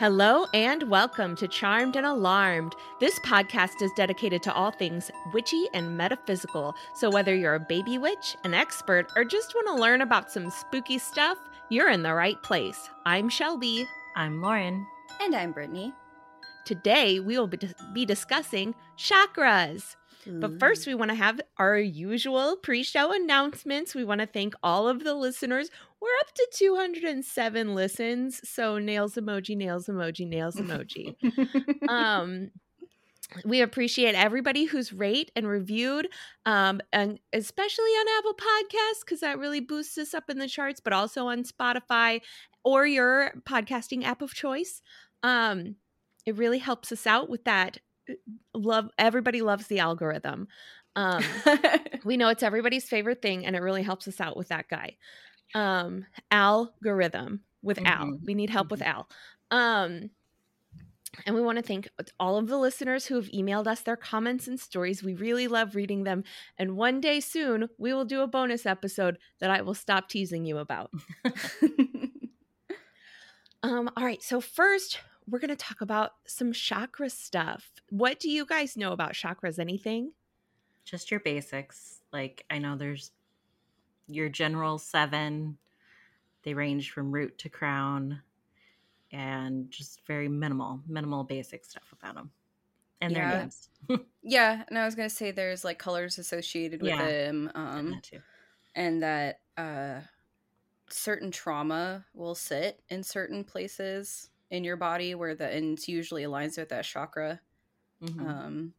Hello and welcome to Charmed and Alarmed. This podcast is dedicated to all things witchy and metaphysical. So, whether you're a baby witch, an expert, or just want to learn about some spooky stuff, you're in the right place. I'm Shelby. I'm Lauren. And I'm Brittany. Today, we will be, be discussing chakras. But first, mm. we want to have our usual pre show announcements. We want to thank all of the listeners. We're up to 207 listens. So, nails emoji, nails emoji, nails emoji. um, we appreciate everybody who's rate and reviewed, um, and especially on Apple Podcasts, because that really boosts us up in the charts, but also on Spotify or your podcasting app of choice. Um, it really helps us out with that love everybody loves the algorithm um we know it's everybody's favorite thing and it really helps us out with that guy um algorithm with mm-hmm. al we need help mm-hmm. with al um and we want to thank all of the listeners who have emailed us their comments and stories. We really love reading them. And one day soon, we will do a bonus episode that I will stop teasing you about. um, all right. So, first, we're going to talk about some chakra stuff. What do you guys know about chakras? Anything? Just your basics. Like, I know there's your general seven, they range from root to crown, and just very minimal, minimal basic stuff about them. And yeah. their names. yeah. And I was going to say there's like colors associated with yeah. them. Um, and that, uh, certain trauma will sit in certain places in your body where the and it's usually aligns with that chakra. Mm-hmm. Um,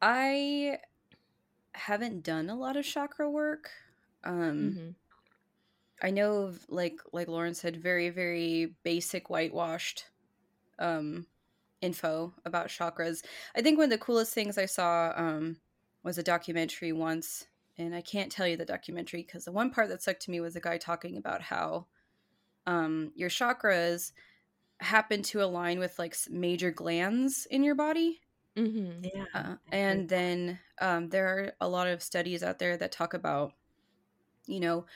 I haven't done a lot of chakra work. Um, mm-hmm. I know of, like like Lauren said, very very basic whitewashed um, info about chakras. I think one of the coolest things I saw um, was a documentary once, and I can't tell you the documentary because the one part that stuck to me was a guy talking about how um, your chakras happen to align with like major glands in your body. Mm-hmm. Yeah. Uh, and then um, there are a lot of studies out there that talk about, you know,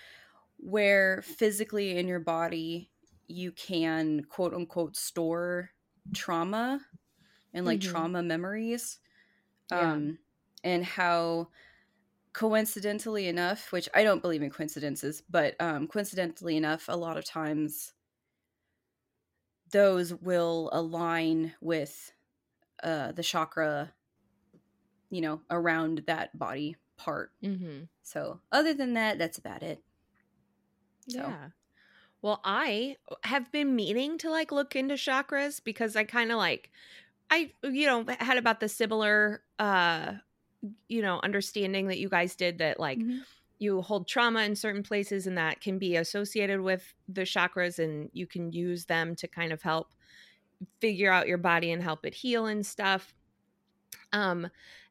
where physically in your body you can quote unquote store trauma and like mm-hmm. trauma memories. Yeah. Um, and how coincidentally enough, which I don't believe in coincidences, but um, coincidentally enough, a lot of times those will align with uh, the chakra, you know, around that body part. Mm-hmm. So, other than that, that's about it. So. Yeah. Well, I have been meaning to like look into chakras because I kind of like, I, you know, had about the similar, uh, you know, understanding that you guys did that like, mm-hmm you hold trauma in certain places and that can be associated with the chakras and you can use them to kind of help figure out your body and help it heal and stuff um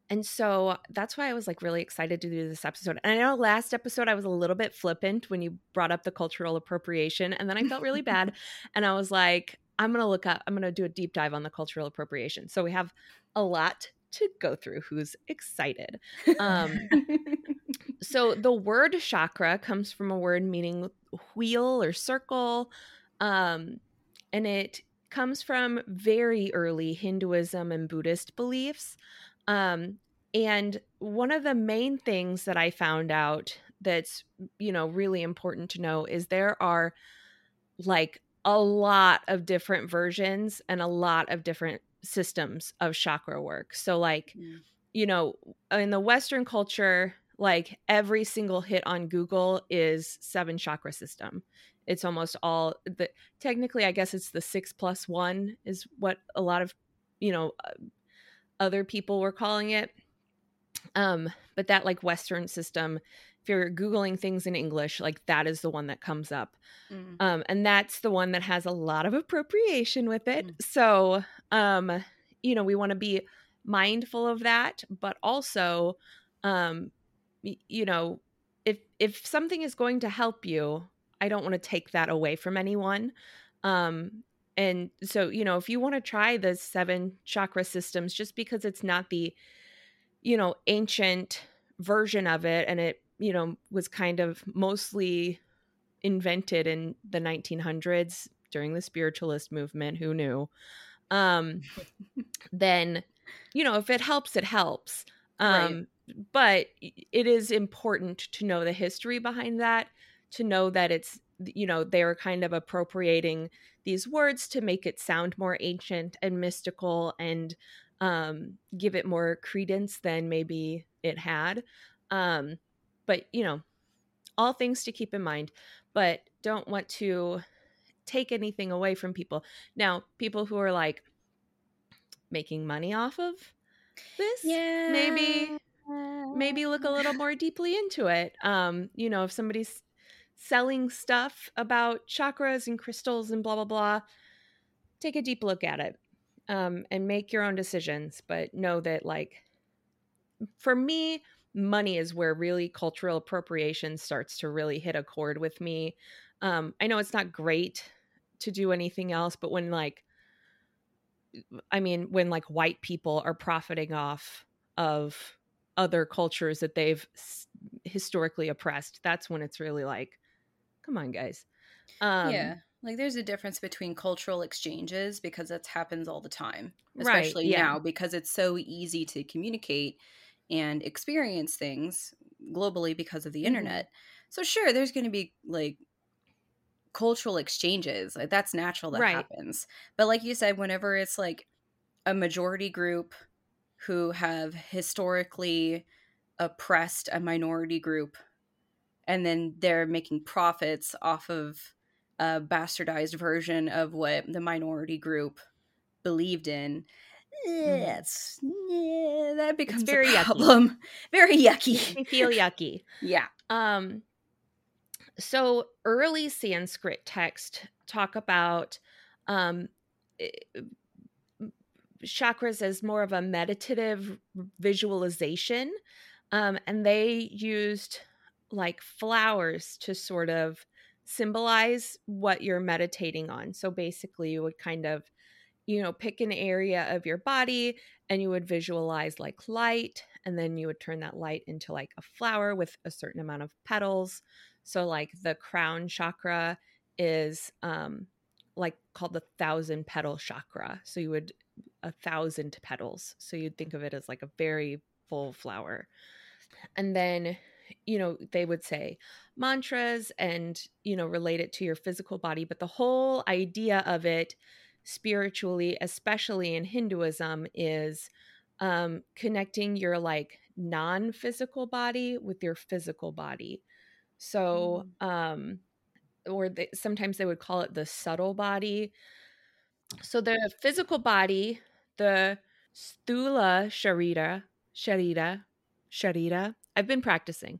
and so that's why I was like really excited to do this episode. And I know last episode I was a little bit flippant when you brought up the cultural appropriation. And then I felt really bad. And I was like, I'm going to look up, I'm going to do a deep dive on the cultural appropriation. So we have a lot to go through. Who's excited? Um, so the word chakra comes from a word meaning wheel or circle um, and it comes from very early hinduism and buddhist beliefs um, and one of the main things that i found out that's you know really important to know is there are like a lot of different versions and a lot of different systems of chakra work so like mm. you know in the western culture like every single hit on Google is seven chakra system. It's almost all the technically, I guess it's the six plus one is what a lot of you know uh, other people were calling it. Um, but that like Western system, if you're googling things in English, like that is the one that comes up, mm. um, and that's the one that has a lot of appropriation with it. Mm. So, um, you know, we want to be mindful of that, but also um you know if if something is going to help you i don't want to take that away from anyone um and so you know if you want to try the seven chakra systems just because it's not the you know ancient version of it and it you know was kind of mostly invented in the 1900s during the spiritualist movement, who knew? Um, then, you know, if it helps, it helps. Um, right. But it is important to know the history behind that, to know that it's, you know, they're kind of appropriating these words to make it sound more ancient and mystical and um, give it more credence than maybe it had. Um, but, you know, all things to keep in mind, but don't want to take anything away from people. Now, people who are like making money off of this, yeah. maybe maybe look a little more deeply into it. Um, you know, if somebody's selling stuff about chakras and crystals and blah blah blah, take a deep look at it. Um, and make your own decisions, but know that like for me, money is where really cultural appropriation starts to really hit a chord with me. Um, I know it's not great to do anything else, but when like, I mean, when like white people are profiting off of other cultures that they've historically oppressed, that's when it's really like, come on, guys. Um, yeah. Like there's a difference between cultural exchanges because that happens all the time, especially right, yeah. now because it's so easy to communicate and experience things globally because of the mm-hmm. internet. So sure, there's going to be like cultural exchanges. Like that's natural that right. happens. But like you said whenever it's like a majority group who have historically oppressed a minority group and then they're making profits off of a bastardized version of what the minority group believed in Mm-hmm. that's yeah, that becomes it's very a problem. Yucky. Very yucky. I feel yucky. yeah. Um. So early Sanskrit text talk about um, eh, chakras as more of a meditative visualization, um, and they used like flowers to sort of symbolize what you're meditating on. So basically, you would kind of you know, pick an area of your body and you would visualize like light, and then you would turn that light into like a flower with a certain amount of petals. So, like the crown chakra is um, like called the thousand petal chakra. So, you would a thousand petals. So, you'd think of it as like a very full flower. And then, you know, they would say mantras and, you know, relate it to your physical body. But the whole idea of it spiritually, especially in Hinduism, is um, connecting your like non physical body with your physical body. So, mm. um, or they, sometimes they would call it the subtle body. So, the physical body, the sthula sharira, sharira, sharira, I've been practicing.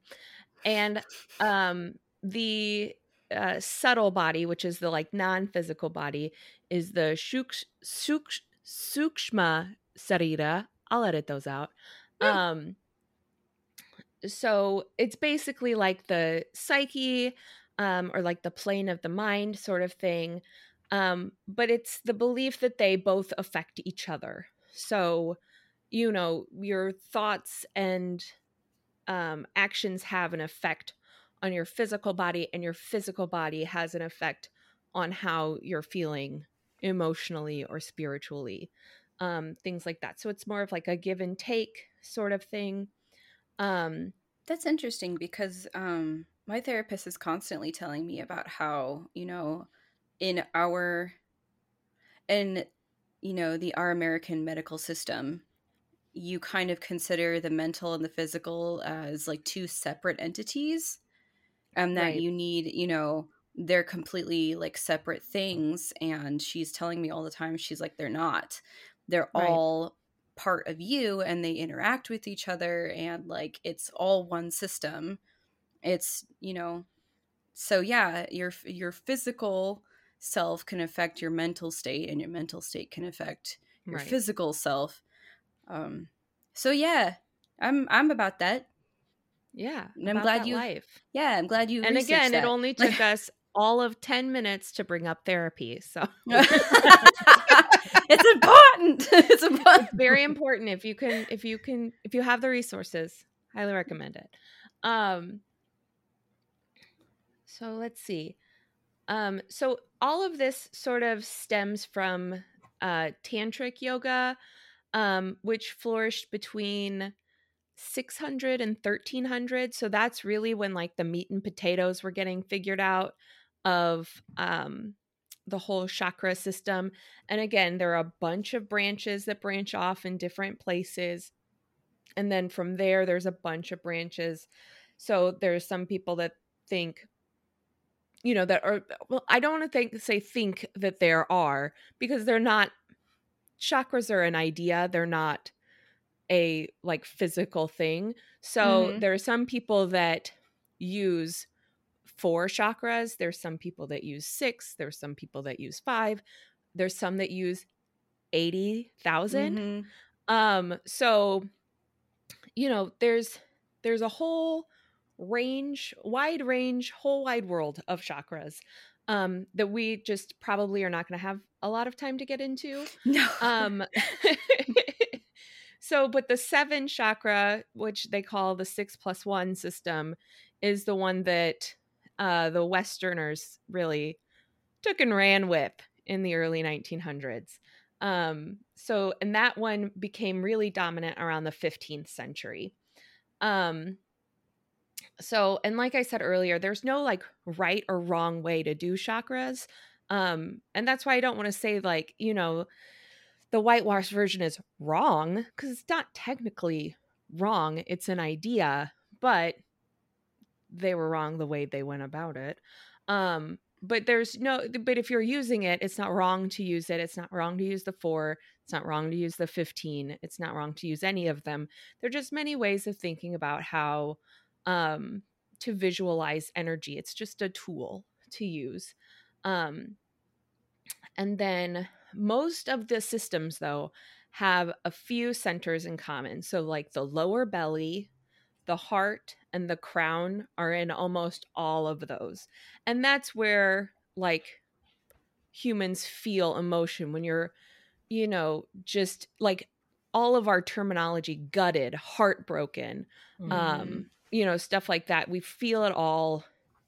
And um, the uh, subtle body, which is the like non-physical body, is the shuk, shuk, sukshma sarira. I'll edit those out. Yeah. Um, so it's basically like the psyche, um, or like the plane of the mind sort of thing. Um, but it's the belief that they both affect each other. So, you know, your thoughts and um, actions have an effect on your physical body and your physical body has an effect on how you're feeling emotionally or spiritually um things like that. So it's more of like a give and take sort of thing. Um that's interesting because um my therapist is constantly telling me about how you know in our in you know the our american medical system you kind of consider the mental and the physical uh, as like two separate entities and that right. you need you know they're completely like separate things and she's telling me all the time she's like they're not they're right. all part of you and they interact with each other and like it's all one system it's you know so yeah your your physical self can affect your mental state and your mental state can affect your right. physical self um so yeah i'm i'm about that yeah. And I'm glad you life. Yeah, I'm glad you And again, that. it only took us all of 10 minutes to bring up therapy. So it's important. It's important. It's very important if you can if you can if you have the resources. Highly recommend it. Um so let's see. Um, so all of this sort of stems from uh, tantric yoga, um, which flourished between 600 and 1300. So that's really when like the meat and potatoes were getting figured out of um, the whole chakra system. And again, there are a bunch of branches that branch off in different places. And then from there, there's a bunch of branches. So there's some people that think you know that are well i don't want to think say think that there are because they're not chakras are an idea they're not a like physical thing so mm-hmm. there are some people that use four chakras there's some people that use six there's some people that use five there's some that use 80,000 mm-hmm. um so you know there's there's a whole range, wide range, whole wide world of chakras um, that we just probably are not going to have a lot of time to get into. No. Um, so, but the seven chakra, which they call the six plus one system, is the one that uh, the Westerners really took and ran with in the early 1900s. Um, so, and that one became really dominant around the 15th century. Um, so and like i said earlier there's no like right or wrong way to do chakras um and that's why i don't want to say like you know the whitewash version is wrong because it's not technically wrong it's an idea but they were wrong the way they went about it um but there's no but if you're using it it's not wrong to use it it's not wrong to use the 4 it's not wrong to use the 15 it's not wrong to use any of them. There're just many ways of thinking about how um, to visualize energy. It's just a tool to use. Um, and then most of the systems, though, have a few centers in common. So, like the lower belly, the heart, and the crown are in almost all of those. And that's where, like, humans feel emotion when you're, you know, just like all of our terminology gutted, heartbroken, mm-hmm. um, you know stuff like that we feel it all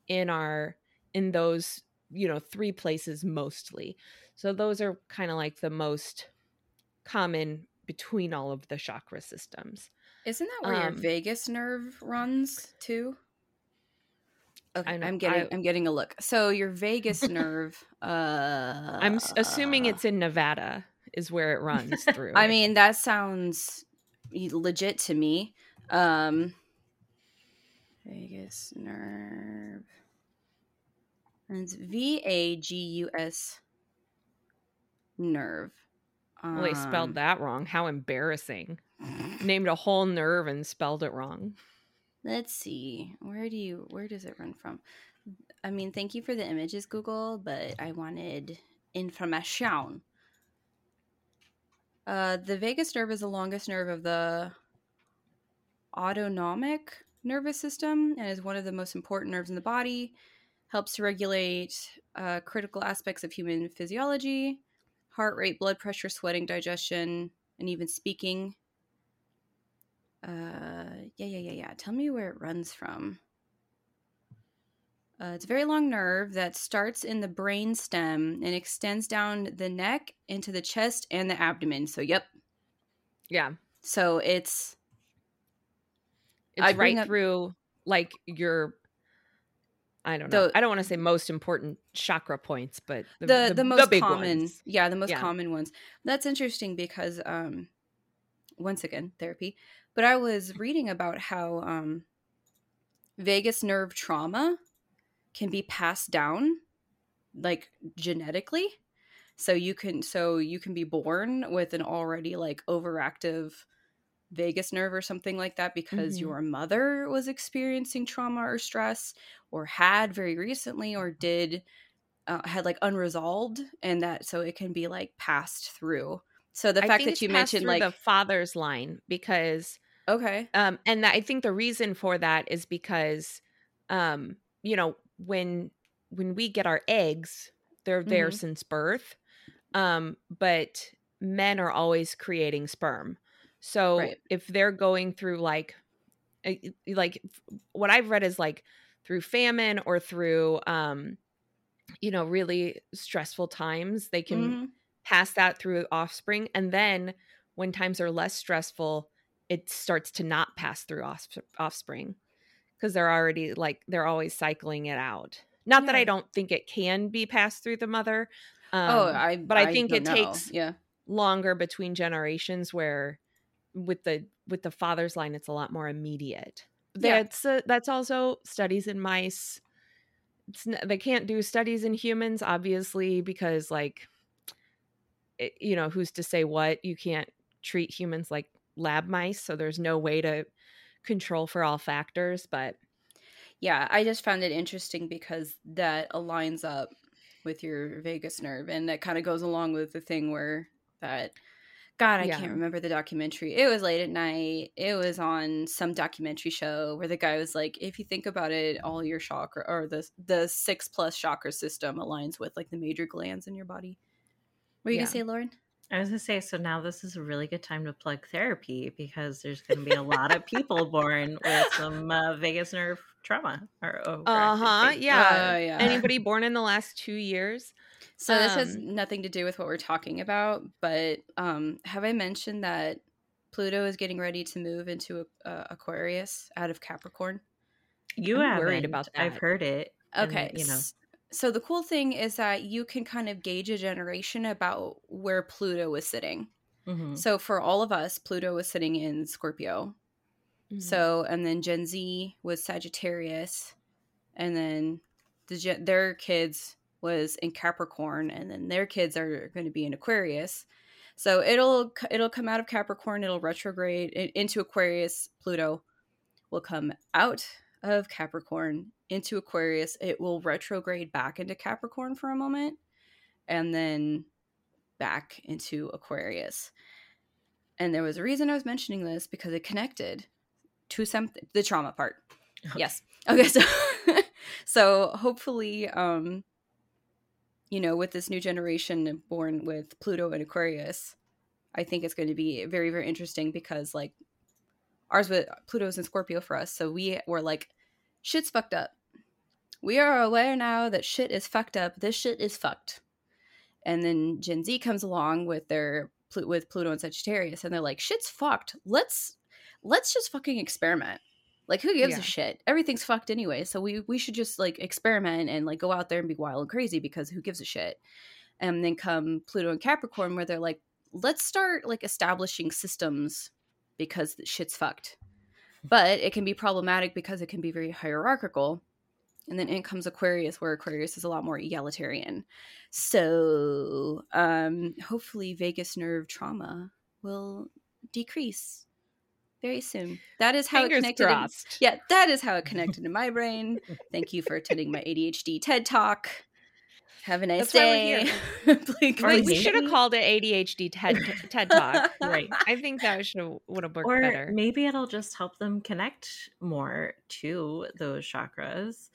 in our in those you know three places mostly. So those are kind of like the most common between all of the chakra systems. Isn't that where um, your vagus nerve runs too okay i'm getting I, am getting a look. So your vagus nerve uh i'm assuming it's in nevada is where it runs through i mean that sounds legit to me. Um Vagus nerve. And it's V A G U S nerve. Well, they spelled um, that wrong. How embarrassing. Named a whole nerve and spelled it wrong. Let's see. Where do you where does it run from? I mean, thank you for the images, Google, but I wanted information. Uh, the vagus nerve is the longest nerve of the autonomic nervous system and is one of the most important nerves in the body. Helps to regulate uh, critical aspects of human physiology heart rate, blood pressure, sweating, digestion, and even speaking. Uh, yeah, yeah, yeah, yeah. Tell me where it runs from. Uh, it's a very long nerve that starts in the brain stem and extends down the neck into the chest and the abdomen. So, yep. Yeah. So it's it's I right up, through like your I don't know. The, I don't want to say most important chakra points, but the the, the, the most common, ones. yeah, the most yeah. common ones. That's interesting because um once again, therapy. But I was reading about how um vagus nerve trauma can be passed down like genetically. So you can so you can be born with an already like overactive vagus nerve or something like that because mm-hmm. your mother was experiencing trauma or stress or had very recently or did uh, had like unresolved and that so it can be like passed through so the I fact that you mentioned like the father's line because okay um and i think the reason for that is because um you know when when we get our eggs they're there mm-hmm. since birth um but men are always creating sperm so right. if they're going through like like what I've read is like through famine or through um you know, really stressful times, they can Mhm. pass that through offspring. And then when times are less stressful, it starts to not pass through offs- offspring because they're already like, they're always cycling it out. Not that I don't think it can be passed through the mother. Um, oh, I but I, think it know. takes yeah. longer between generations where with the with the father's line it's a lot more immediate. Yeah. that's uh, that's also studies in mice. It's they can't do studies in humans obviously because like it, you know who's to say what? You can't treat humans like lab mice so there's no way to control for all factors but Yeah, I just found it interesting because that aligns up with your vagus nerve and that kind of goes along with the thing where that God, I Yeah. can't remember the documentary. It was late at night. It was on some documentary show where the guy was like, if you think about it, all your chakra or the the six plus chakra system aligns with like the major glands in your body. What are you Yeah. gonna say, Lauren? I was gonna say, so now this is a really good time to plug therapy because there's going to be a lot of people born with some uh, vagus nerve trauma or uh-huh yeah Oh, yeah. anybody born in the last two years So this has Um, nothing to do with what we're talking about, but um, have I mentioned that Pluto is getting ready to move into uh, Aquarius out of Capricorn? You I'm worried about that. I've heard it. and, Okay, you know, so the cool thing is that you can kind of gauge a generation about where Pluto is sitting. mhm. So for all of us, Pluto was sitting in Scorpio. Mhm. So and then Gen Z was Sagittarius, and then the their kids was in Capricorn, and then their kids are going to be in Aquarius. So it'll it'll come out of Capricorn, it'll retrograde into Aquarius. Pluto will come out of Capricorn into Aquarius. It will retrograde back into Capricorn for a moment, and then back into Aquarius. And there was a reason I was mentioning this because it connected to something the trauma part. Okay. Yes. Okay, so so hopefully um you know, with this new generation born with Pluto and Aquarius, I think it's going to be very very interesting because like ours with Pluto's in Scorpio for us, so we were like shit's fucked up. We are aware now that shit is fucked up. This shit is fucked. And then Gen Z comes along with their with Pluto and Sagittarius, and they're like, "Shit's fucked. Let's let's just fucking experiment. Like, who gives Yeah. a shit? Everything's fucked anyway. So we we should just like experiment and like go out there and be wild and crazy because who gives a shit? And then come Pluto and Capricorn, where they're like, let's start like establishing systems because the shit's fucked. But it can be problematic because it can be very hierarchical. And then in comes Aquarius, where Aquarius is a lot more egalitarian. So um, hopefully, vagus nerve trauma will decrease very soon. That is how it connected. in- yeah, that is how it connected in my brain. Thank you for attending my ADHD TED Talk. Have a nice That's day. Blink, Or Wait, blink. we should have called it ADHD TED TED Talk. right. I think that should would have worked Or better. maybe it'll just help them connect more to those chakras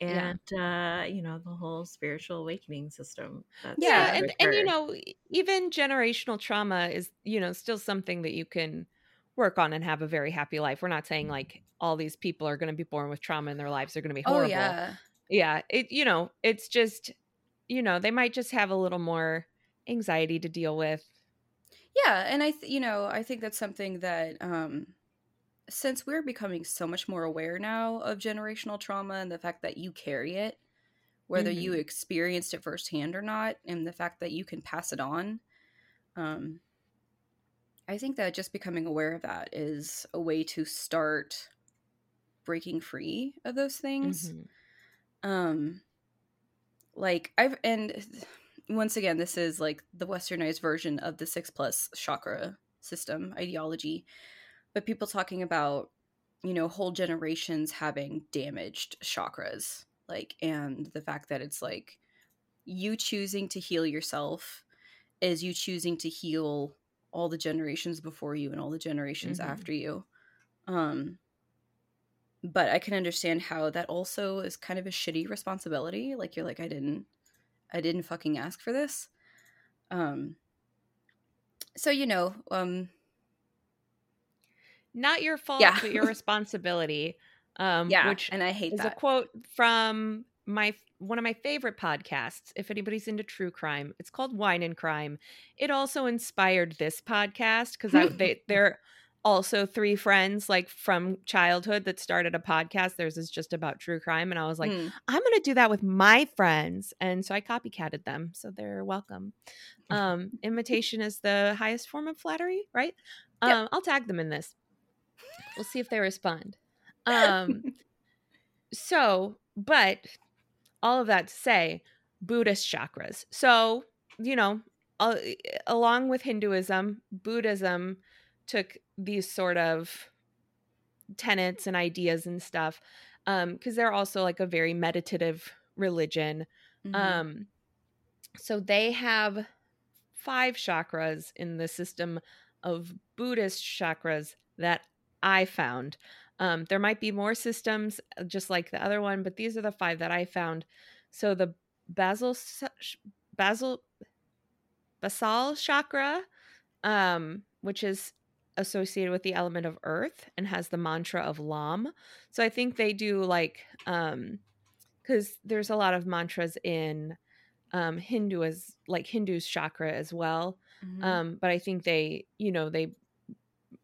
Yeah. and uh, you know, the whole spiritual awakening system. That's yeah, and and you know, even generational trauma is you know still something that you can work on and have a very happy life. We're not saying like all these people are going to be born with trauma in their lives. They're going to be horrible. Oh horrible. yeah. yeah. It you know, it's just you know they might just have a little more anxiety to deal with. Yeah, and I th- you know, I think that's something that um since we're becoming so much more aware now of generational trauma and the fact that you carry it whether you experienced it firsthand or not and the fact that you can pass it on um I think that just becoming aware of that is a way to start breaking free of those things Mhm. um like i've and once again this is like the westernized version of the six plus chakra system ideology but people talking about you know whole generations having damaged chakras like and the fact that it's like you choosing to heal yourself is you choosing to heal all the generations before you and all the generations Mhm. after you um but i can understand how that also is kind of a shitty responsibility like you're like i didn't i didn't fucking ask for this um so you know um Not your fault, Yeah. but your responsibility. Um, yeah which and i hate is that a quote from my one of my favorite podcasts. If anybody's into true crime, it's called Wine and Crime. It also inspired this podcast because they they're also three friends like from childhood that started a podcast. Theirs is just about true crime, and I was like, hmm. I'm gonna do that with my friends, and so I copycatted them. So they're welcome. Um, imitation is the highest form of flattery, right? Yep. Um, I'll tag them in this. We'll see if they respond. Um, so, but all of that to say, Buddhist chakras. So, you know, uh, along with Hinduism, Buddhism took these sort of tenets and ideas and stuff um because they're also like a very meditative religion mm-hmm. um so they have five chakras in the system of buddhist chakras that i found um there might be more systems uh, just like the other one but these are the five that i found. So the basal basal basal chakra um which is associated with the element of earth and has the mantra of lam. So i think they do like um because there's a lot of mantras in um hindu as like hindu's chakra as well. Mm-hmm. um but i think they you know they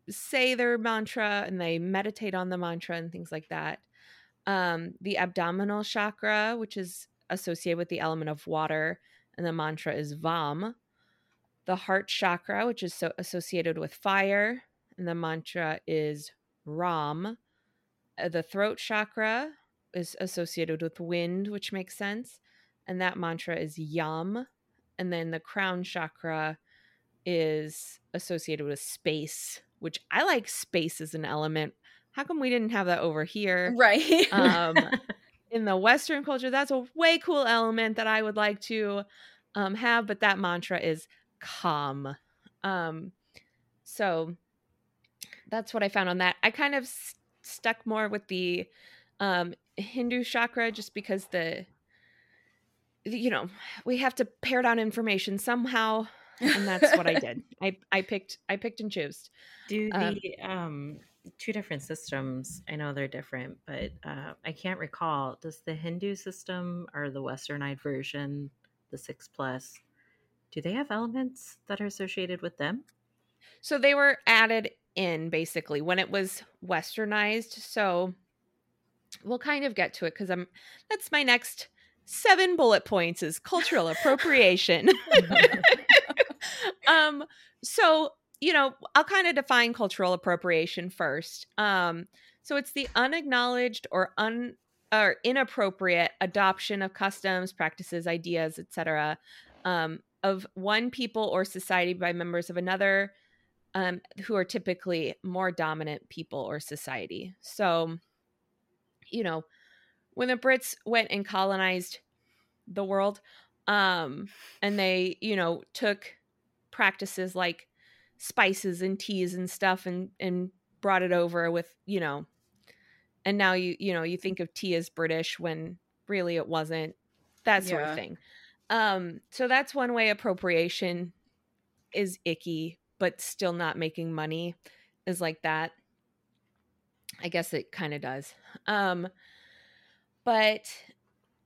say their mantra and they meditate on the mantra and things like that um the abdominal chakra which is associated with the element of water and the mantra is vam the heart chakra, which is so associated with fire, and the mantra is Ram. Uh, the throat chakra is associated with wind, which makes sense, and that mantra is Yam. And then the crown chakra is associated with space, which I like space as an element. How come we didn't have that over here? Right. um, in the Western culture, that's a way cool element that I would like to um, have, but that mantra is calm. Um, so that's what I found on that. I kind of st- stuck more with the um, Hindu chakra just because the, you know, we have to pare down information somehow, and that's what I did. I I picked I picked and chose. Do um, the um, um two different systems? I know they're different, but uh, I can't recall. Does the Hindu system or the Westernized version, the six plus? do they have elements that are associated with them? So they were added in basically when it was westernized. So we'll kind of get to it because I'm that's my next seven bullet points is cultural appropriation. um so you know i'll kind of define cultural appropriation first um so it's the unacknowledged or un or inappropriate adoption of customs practices ideas etc um, of one people or society by members of another um, who are typically more dominant people or society. So, you know, when the Brits went and colonized the world, um, and they, you know, took practices like spices and teas and stuff and and brought it over with, you know, and now you you know you think of tea as British when really it wasn't that sort yeah. of thing. Um, so that's one way appropriation is icky, but still not making money is like that. I guess it kind of does. Um, but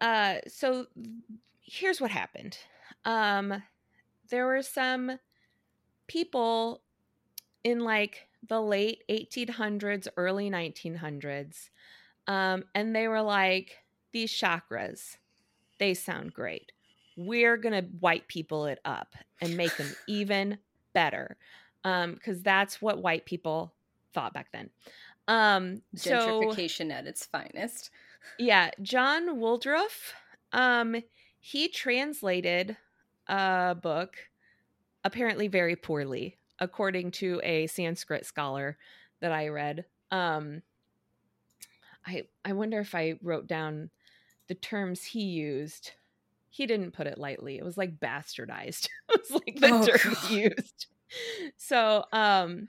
uh, so here's what happened. Um, there were some people in like the late 1800s, early 1900s, um, and they were like, these chakras, they sound great. We're going to white people it up and make them even better because um, that's what white people thought back then. Um gentrification so, at its finest. Yeah John Woodroffe um he translated a book apparently very poorly according to a sanskrit scholar that i read um i i wonder if i wrote down the terms he used he didn't put it lightly. It was like bastardized. it was like the oh, term he used. So, um,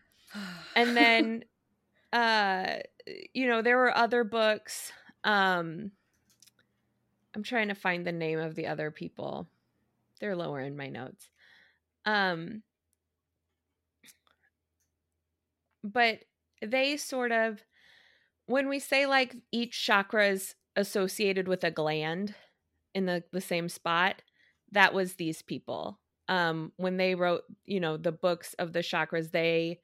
and then, uh, you know, there were other books. Um, I'm trying to find the name of the other people. They're lower in my notes. Um, but they sort of, when we say like each chakra is associated with a gland, in the the same spot, that was these people. Um, when they wrote, you know, the books of the chakras, they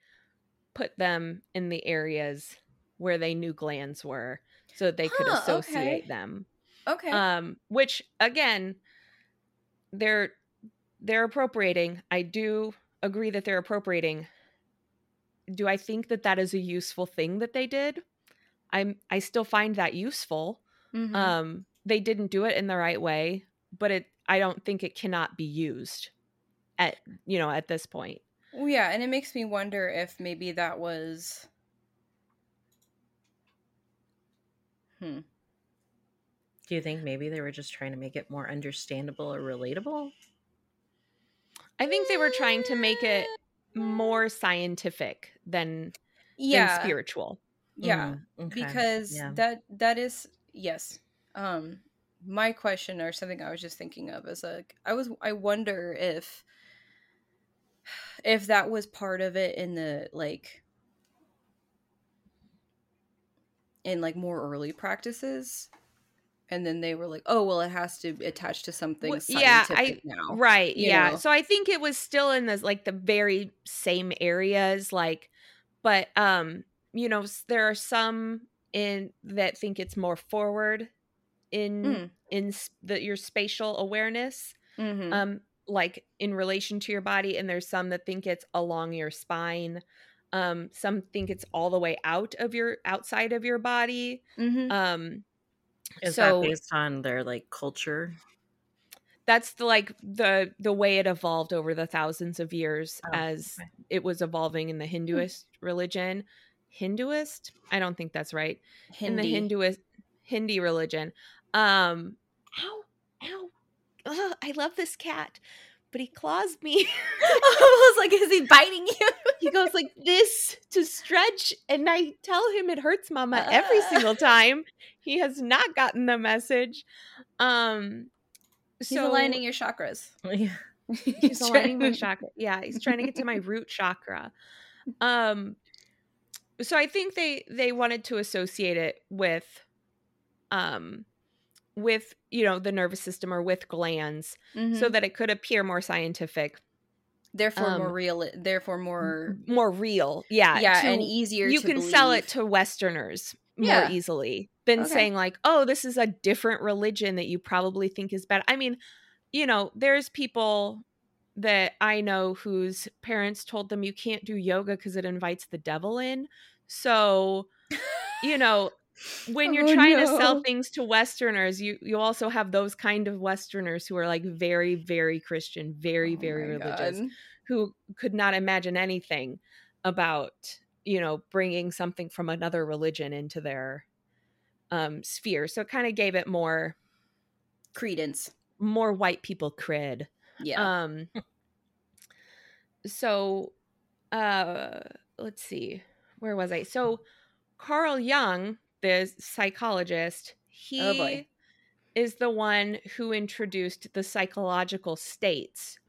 put them in the areas where they knew glands were so that they could Huh, associate okay. them. Okay. Um, which again, they're they're appropriating. I do agree that they're appropriating. Do I think that that is a useful thing that they did? I'm I still find that useful. Mhm. Um, they didn't do it in the right way, but it I don't think it cannot be used at you know at this point. Well, yeah, and it makes me wonder if maybe that was. Hmm. Do you think maybe they were just trying to make it more understandable or relatable? I think they were trying to make it more scientific than, Yeah. than spiritual. Yeah. Mm, okay. because Yeah. that that is yes um my question or something i was just thinking of is like i was i wonder if if that was part of it in the like in like more early practices and then they were like oh well it has to attach to something Well, yeah, I- now Right. Yeah. know? So I think it was still in the like the very same areas like but um you know there are some in that think it's more forward in Mm. in the your spatial awareness Mhm. um like in relation to your body and there's some that think it's along your spine um some think it's all the way out of your outside of your body Mhm. um Is so that based on their like culture? that's the like the the way it evolved over the thousands of years Oh, as okay. it was evolving in the hinduist religion. Hinduist? I don't think that's right. In the hinduist hindi religion. Um ow ow Ugh, i love this cat but he claws me I was like, is he biting you? he goes like this to stretch and i tell him it hurts mama every Ah. single time he has not gotten the message um He's so aligning your chakras. Yeah. he's aligning my chakra yeah he's trying to get to my root chakra um so i think they they wanted to associate it with um with you know the nervous system or with glands so Mhm. that it could appear more scientific therefore more um, real. Therefore more more real yeah yeah, to- and easier. you can sell it to westerners more Yeah. easily than Okay. saying like oh this is a different religion that you probably think is bad i mean you know there's people that i know whose parents told them you can't do yoga because it invites the devil in so you know when you're Oh, trying to sell things to westerners you you also have those kind of westerners who are like very very christian very Oh very religious God. who could not imagine anything about you know bringing something from another religion into their um sphere so it kind of gave it more Credence. more white people cred Yeah. um so uh let's see where was i so carl jung the psychologist he Oh, is the one who introduced the psychological states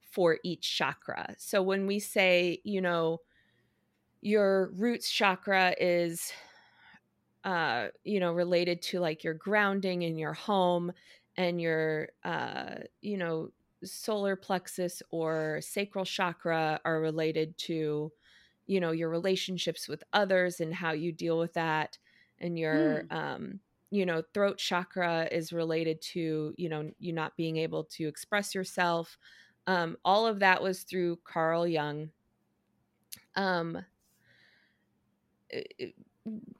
for each chakra. So when we say you know your roots chakra is uh you know related to like your grounding in your home and your uh you know solar plexus or sacral chakra are related to you know your relationships with others and how you deal with that and your um you know throat chakra is related to you know you not being able to express yourself um all of that was through Carl Jung um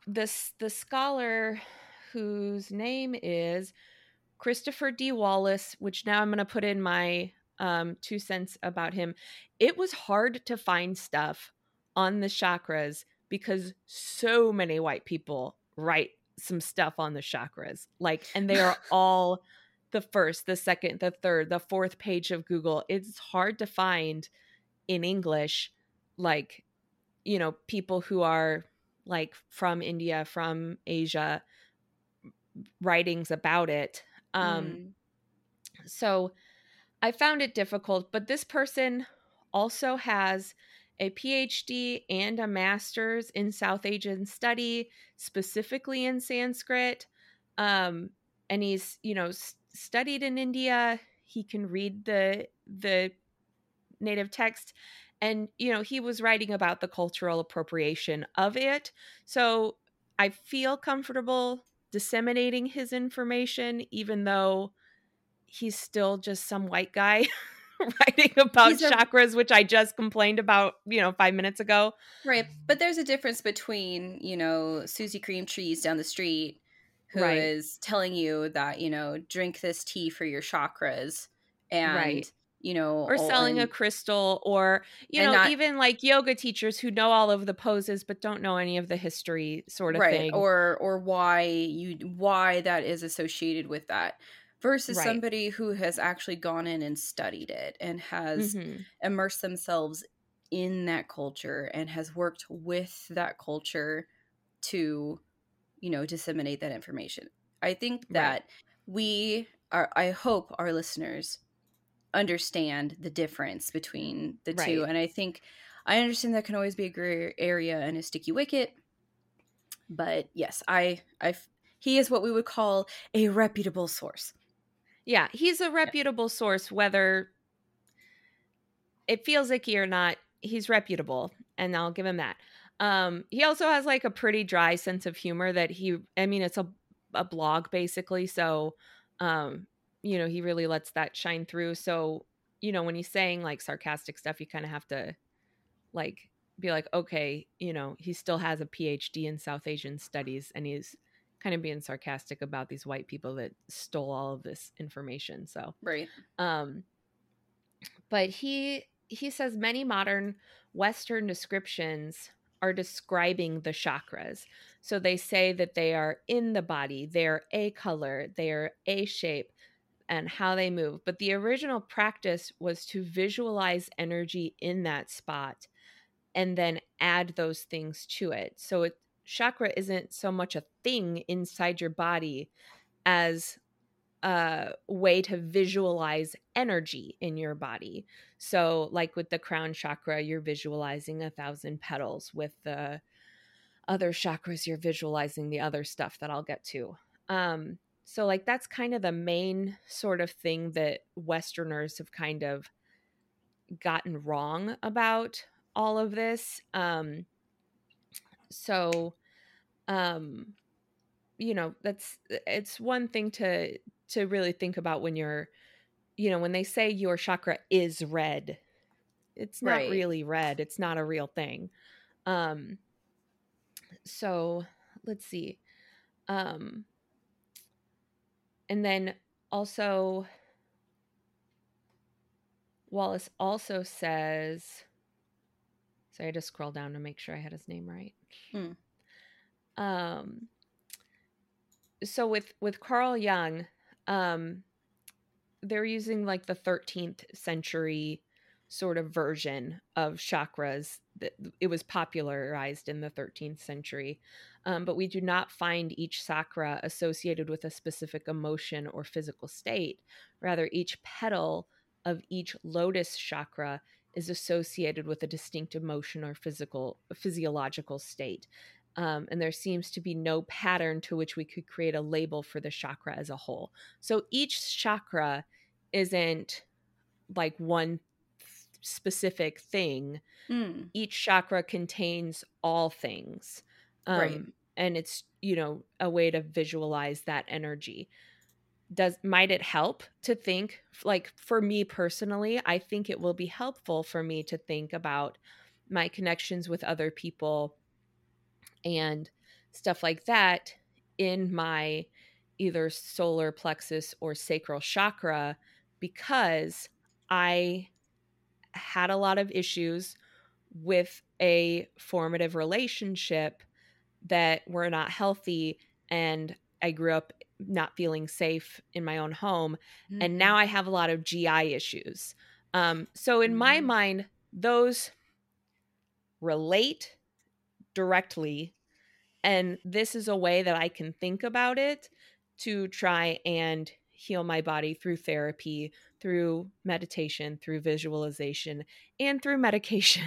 this the scholar whose name is Christopher D. Wallis, which now I'm going to put in my um, two cents about him. It was hard to find stuff on the chakras because so many white people write some stuff on the chakras. Like, and they are all the first, the second, the third, the fourth page of Google. It's hard to find in English, like, you know, people who are like from India, from Asia, writings about it. Um, Mm. so I found it difficult, but this person also has a PhD and a master's in South Asian study, specifically in Sanskrit. Um, and he's, you know, s- studied in India. He can read the the native text and you know he was writing about the cultural appropriation of it so i feel comfortable disseminating his information even though he's still just some white guy writing about chakras which i just complained about you know five minutes ago. Right but there's a difference between you know susie cream cheese down the street who right. is telling you that you know drink this tea for your chakras and right. you know, or selling and, a crystal, or you know, not, even like yoga teachers who know all of the poses but don't know any of the history, sort of right, thing, or or why you why that is associated with that versus right. somebody who has actually gone in and studied it and has mm-hmm. immersed themselves in that culture and has worked with that culture to you know disseminate that information i think that right. we are i hope our listeners understand the difference between the right. two. And I think I understand that can always be a gray area and a sticky wicket. But yes, I I he is what we would call a reputable source. Yeah, he's a reputable source whether it feels icky or not. He's reputable, and I'll give him that. Um, he also has like a pretty dry sense of humor that he. I mean, it's a a blog basically, so um, you know, he really lets that shine through. So, you know, when he's saying like sarcastic stuff, you kind of have to like be like, okay, you know, he still has a PhD in South Asian studies and he's kind of being sarcastic about these white people that stole all of this information. So, right. Um, but he he says many modern Western descriptions are describing the chakras. So they say that they are in the body, they're a color, they are a shape, and how they move. But the original practice was to visualize energy in that spot and then add those things to it. So it, chakra isn't so much a thing inside your body as a way to visualize energy in your body. So, like with the crown chakra, you're visualizing a thousand petals. With the other chakras, you're visualizing the other stuff that I'll get to. Um, so, like, that's kind of the main sort of thing that Westerners have kind of gotten wrong about all of this. Um, so, um, you know, that's it's one thing to to really think about when you're, you know, when they say your chakra is red, it's not right. really red. It's not a real thing. Um, so let's see. Um, and then also Wallis also says sorry I had to scroll down to make sure I had his name right. Hmm. Um so with with Carl Jung, um they're using like the 13th century sort of version of chakras that it was popularized in the 13th century um, but we do not find each chakra associated with a specific emotion or physical state rather each petal of each lotus chakra is associated with a distinct emotion or physical physiological state um, and there seems to be no pattern to which we could create a label for the chakra as a whole so each chakra isn't like one specific thing. Mm. Each chakra contains all things. Um, right. And it's, you know, a way to visualize that energy. Does might it help to think like for me personally, I think it will be helpful for me to think about my connections with other people and stuff like that in my either solar plexus or sacral chakra because I had a lot of issues with a formative relationship that were not healthy and I grew up not feeling safe in my own home mm-hmm. and now I have a lot of GI issues. Um, so in mm-hmm. my mind those relate directly and this is a way that I can think about it to try and heal my body through therapy, through meditation, through visualization, and through medication.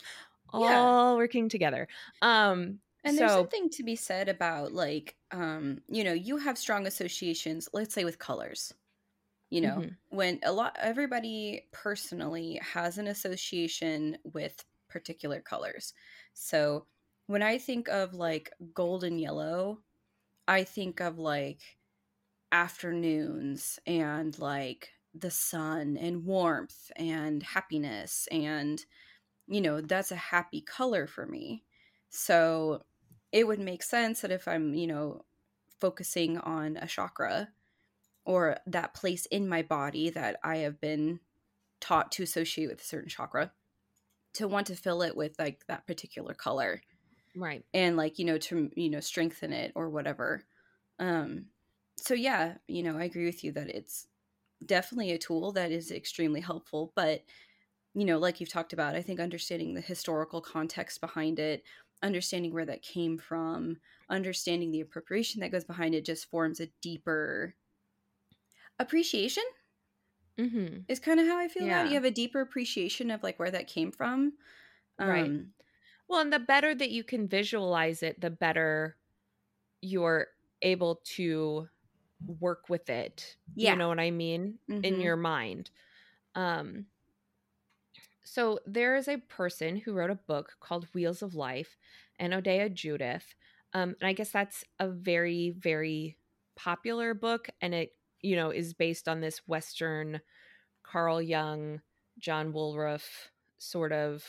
all yeah. working together. Um and there's something to be said about like um you know, you have strong associations, let's say with colors. You know, mm-hmm. when a lot everybody personally has an association with particular colors. So when I think of like golden yellow, I think of like afternoons and like the sun and warmth and happiness and you know that's a happy color for me so it would make sense that if i'm you know focusing on a chakra or that place in my body that i have been taught to associate with a certain chakra to want to fill it with like that particular color right. and like you know to you know strengthen it or whatever. Um so yeah you know i agree with you that it's definitely a tool that is extremely helpful but you know like you've talked about i think understanding the historical context behind it understanding where that came from understanding the appropriation that goes behind it just forms a deeper appreciation mm-hmm. is kind of how i feel yeah. about it. you have a deeper appreciation of like where that came from right um, well and the better that you can visualize it the better you're able to work with it. Yeah. You know what I mean? Mm-hmm. In your mind. Um so there is a person who wrote a book called Wheels of Life, Anodea Judith. Um, and I guess that's a very, very popular book, and it, you know, is based on this Western Carl Jung, John Woodroffe sort of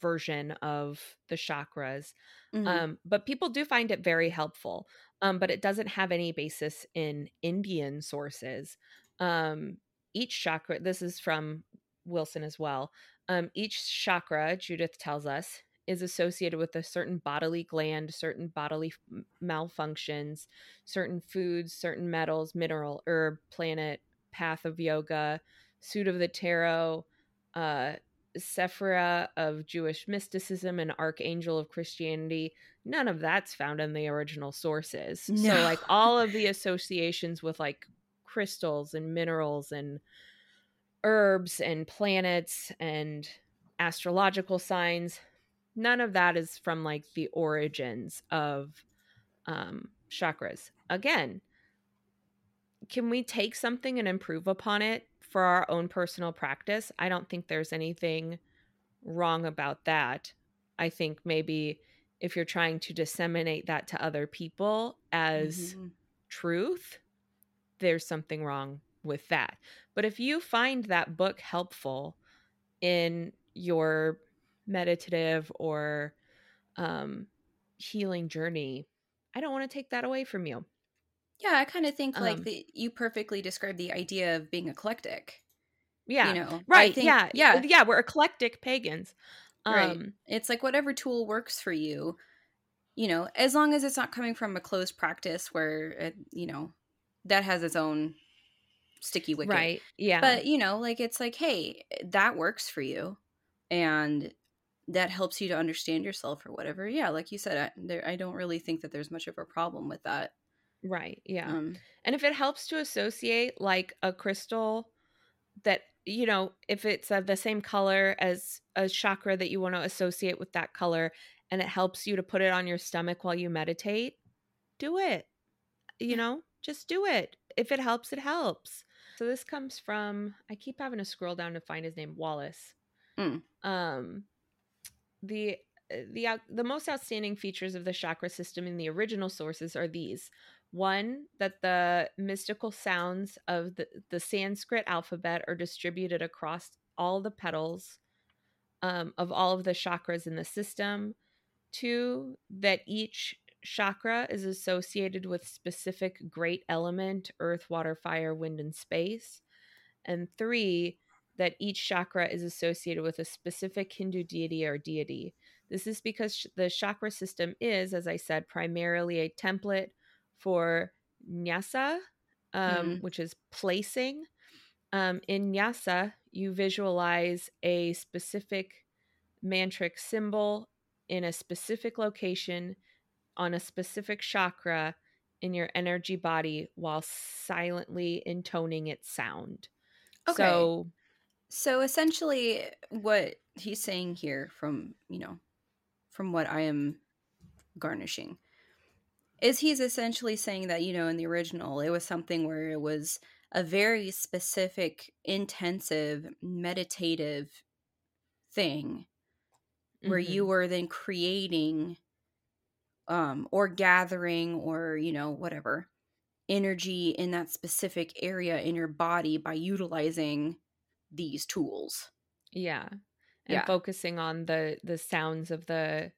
version of the chakras. Mm-hmm. Um, but people do find it very helpful um, but it doesn't have any basis in Indian sources. Um, each chakra, this is from Wilson as well. Um, each chakra, Judith tells us, is associated with a certain bodily gland, certain bodily f- malfunctions, certain foods, certain metals, mineral, herb, planet, path of yoga, suit of the tarot, uh, Sephira of Jewish mysticism and Archangel of Christianity. None of that's found in the original sources. No. So, like, all of the associations with like crystals and minerals and herbs and planets and astrological signs, none of that is from like the origins of um, chakras. Again, can we take something and improve upon it for our own personal practice, I don't think there's anything wrong about that. I think maybe if you're trying to disseminate that to other people as mm-hmm. truth, there's something wrong with that. But if you find that book helpful in your meditative or um, healing journey, I don't want to take that away from you. Yeah, I kind of think like um, the, you perfectly described the idea of being eclectic. Yeah. You know, right. Think, yeah. Yeah. Yeah. We're eclectic pagans. Um, right. It's like whatever tool works for you, you know, as long as it's not coming from a closed practice where, it, you know, that has its own sticky wicket. Right. Yeah. But, you know, like it's like, hey, that works for you. And that helps you to understand yourself or whatever. Yeah. Like you said, I, there, I don't really think that there's much of a problem with that. Right. Yeah. Um, and if it helps to associate like a crystal that, you know, if it's the same color as a chakra that you want to associate with that color and it helps you to put it on your stomach while you meditate, do it. You know, just do it. If it helps, it helps. So this comes from, I keep having to scroll down to find his name, Wallis. Mm. Um, the uh, the the most outstanding features of the chakra system in the original sources are these one, that the mystical sounds of the, the Sanskrit alphabet are distributed across all the petals um, of all of the chakras in the system. Two, that each chakra is associated with specific great element earth, water, fire, wind, and space. And three, that each chakra is associated with a specific Hindu deity or deity. This is because the chakra system is, as I said, primarily a template for nyasa, um, mm which is placing. Um, in nyasa, you visualize a specific mantric symbol in a specific location on a specific chakra in your energy body while silently intoning its sound. Okay. So, so essentially, what he's saying here, from you know, from what I am garnishing, is he's essentially saying that you know in the original it was something where it was a very specific, intensive, meditative thing where mm-hmm. you were then creating um or gathering or you know whatever energy in that specific area in your body by utilizing these tools yeah and yeah. focusing on the the sounds of the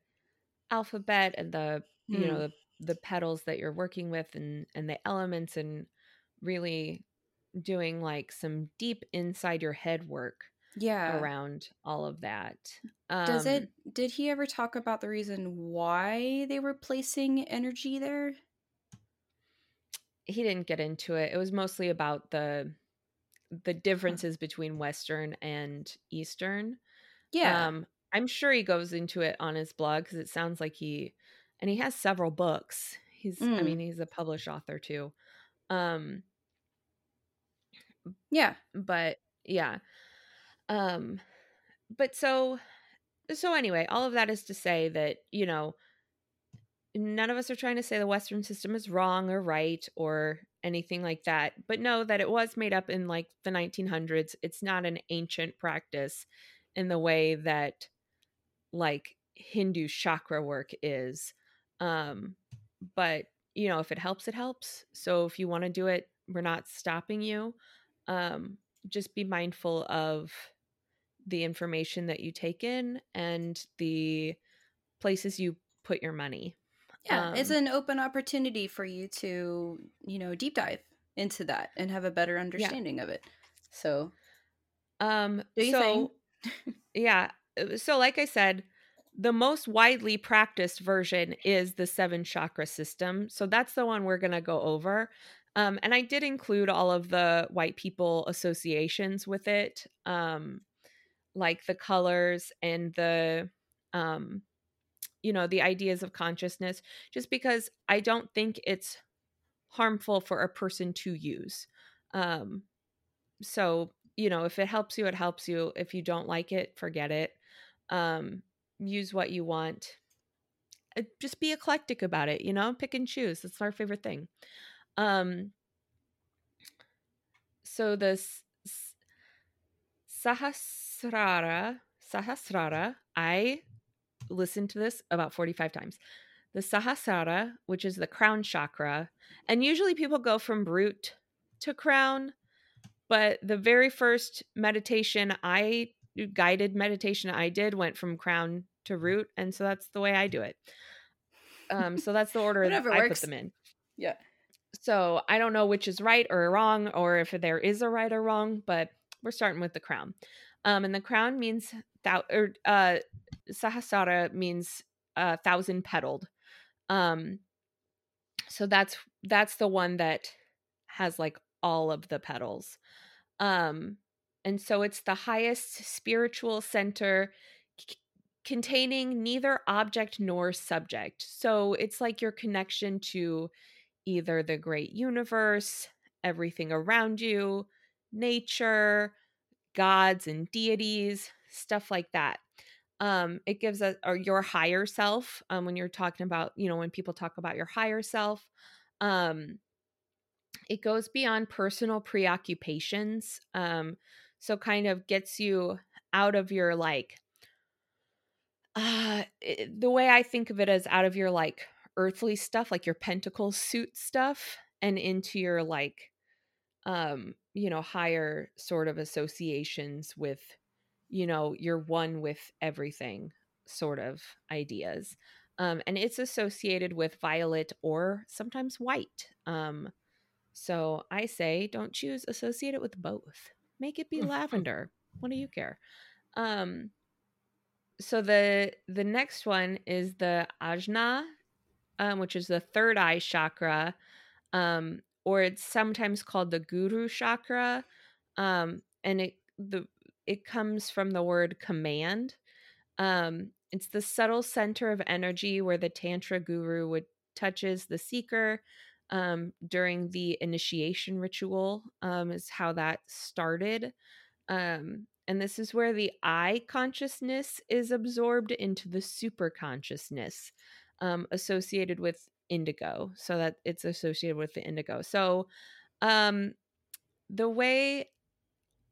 alphabet and the mm. you know mm. the, the petals that you're working with and and the elements and really doing like some deep inside your head work yeah. around all of that um, does it did he ever talk about the reason why they were placing energy there? He didn't get into it. It was mostly about the the differences between western and eastern. Yeah. Um i'm sure he goes into it on his blog because it sounds like he and he has several books. He's mm. i mean he's a published author too. Um yeah. but yeah um but so so anyway all of that is to say that you know none of us are trying to say the western system is wrong or right or anything like that but know that it was made up in like the 1900s it's not an ancient practice in the way that like hindu chakra work is um but you know if it helps it helps. So if you want to do it we're not stopping you. Um just be mindful of the information that you take in and the places you put your money. Yeah, um, it's an open opportunity for you to, you know, deep dive into that and have a better understanding yeah. of it. So, um, so, yeah. Uh, so, like I said, the most widely practiced version is the seven chakra system. So that's the one we're going to go over. Um, and I did include all of the white people associations with it. Um, like the colors and the um you know the ideas of consciousness just because i don't think it's harmful for a person to use um so you know if it helps you it helps you. If you don't like it forget it um use what you want. Uh, just be eclectic about it you know pick and choose that's our favorite thing. Um so this Sahasrara, Sahasrara, I listened to this about 45 times. The Sahasrara, which is the crown chakra, and usually people go from root to crown, but the very first meditation I guided meditation I did went from crown to root, and so that's the way I do it. Um, so that's the order that I put them in. Yeah. So I don't know which is right or wrong, or if there is a right or wrong, but we're starting with the crown. Um, and the crown means thou or uh, Sahasrara means uh, thousand petaled. Um, so that's that's the one that has like all of the petals. Um, and so it's the highest spiritual center c- containing neither object nor subject. So it's like your connection to either the great universe, everything around you, nature, gods and deities, stuff like that. Um, it gives us or your higher self. Um, when you're talking about, you know, when people talk about your higher self, um, it goes beyond personal preoccupations. Um, so kind of gets you out of your like uh it, the way I think of it as out of your like earthly stuff, like your pentacle suit stuff, and into your like um you know higher sort of associations with you know you're one with everything sort of ideas um and it's associated with violet or sometimes white um so i say don't choose associate it with both. Make it be lavender. What do you care? Um so the the next one is the ajna um, which is the third eye chakra um, or it's sometimes called the guru chakra um, and it the it comes from the word command um, it's the subtle center of energy where the tantra guru would touches the seeker um, during the initiation ritual um, is how that started um, and this is where the i consciousness is absorbed into the super consciousness um, associated with indigo so that it's associated with the indigo so um the way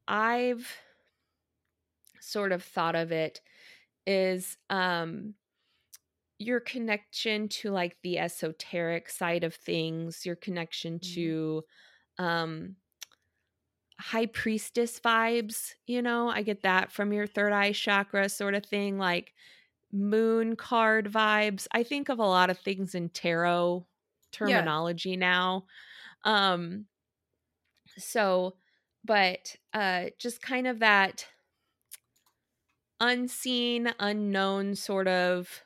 I've sort of thought of it is um your connection to like the esoteric side of things, your connection mm-hmm. to um high priestess vibes, you know, I get that from your third eye chakra sort of thing, like moon card vibes. I think of a lot of things in tarot terminology yeah. now. Um so but uh just kind of that unseen, unknown sort of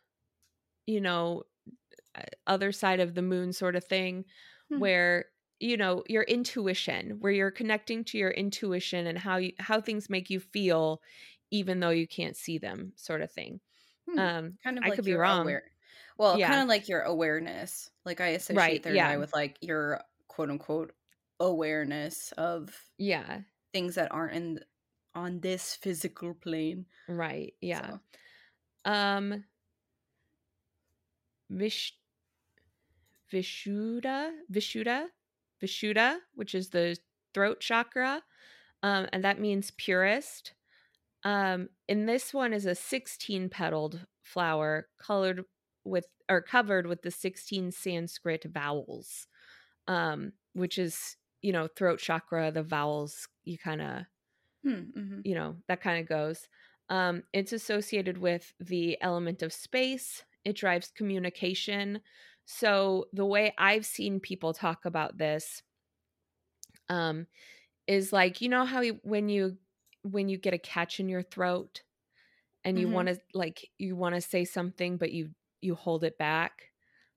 you know, uh, other side of the moon sort of thing hmm. where you know your intuition where you're connecting to your intuition and how you how things make you feel even though you can't see them sort of thing hmm. um kind of i like could be wrong aware- well yeah. kind of like your awareness like i associate right, third yeah. eye with like your quote unquote awareness of yeah things that aren't in on this physical plane right yeah so. um Vish Vishuddha Vishuddha Vishuddha, which is the throat chakra, um, and that means purest. Um, and this one is a 16 petaled flower colored with or covered with the 16 Sanskrit vowels, um, which is you know throat chakra. The vowels you kind of hmm, mm-hmm. you know that kind of goes. Um, it's associated with the element of space, it drives communication. So the way I've seen people talk about this um is like you know how you, when you when you get a catch in your throat and you mm-hmm. want to like you want to say something but you you hold it back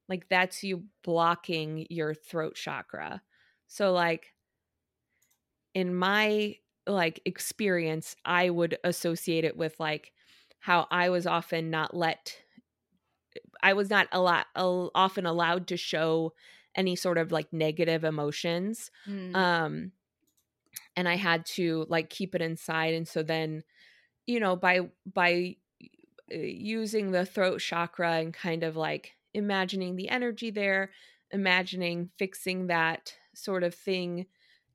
like that's you blocking your throat chakra so like in my like experience i would associate it with like how i was often not let I was not a lot often allowed to show any sort of like negative emotions. Mm. Um and I had to like keep it inside and so then you know by by uh, using the throat chakra and kind of like imagining the energy there, imagining fixing that sort of thing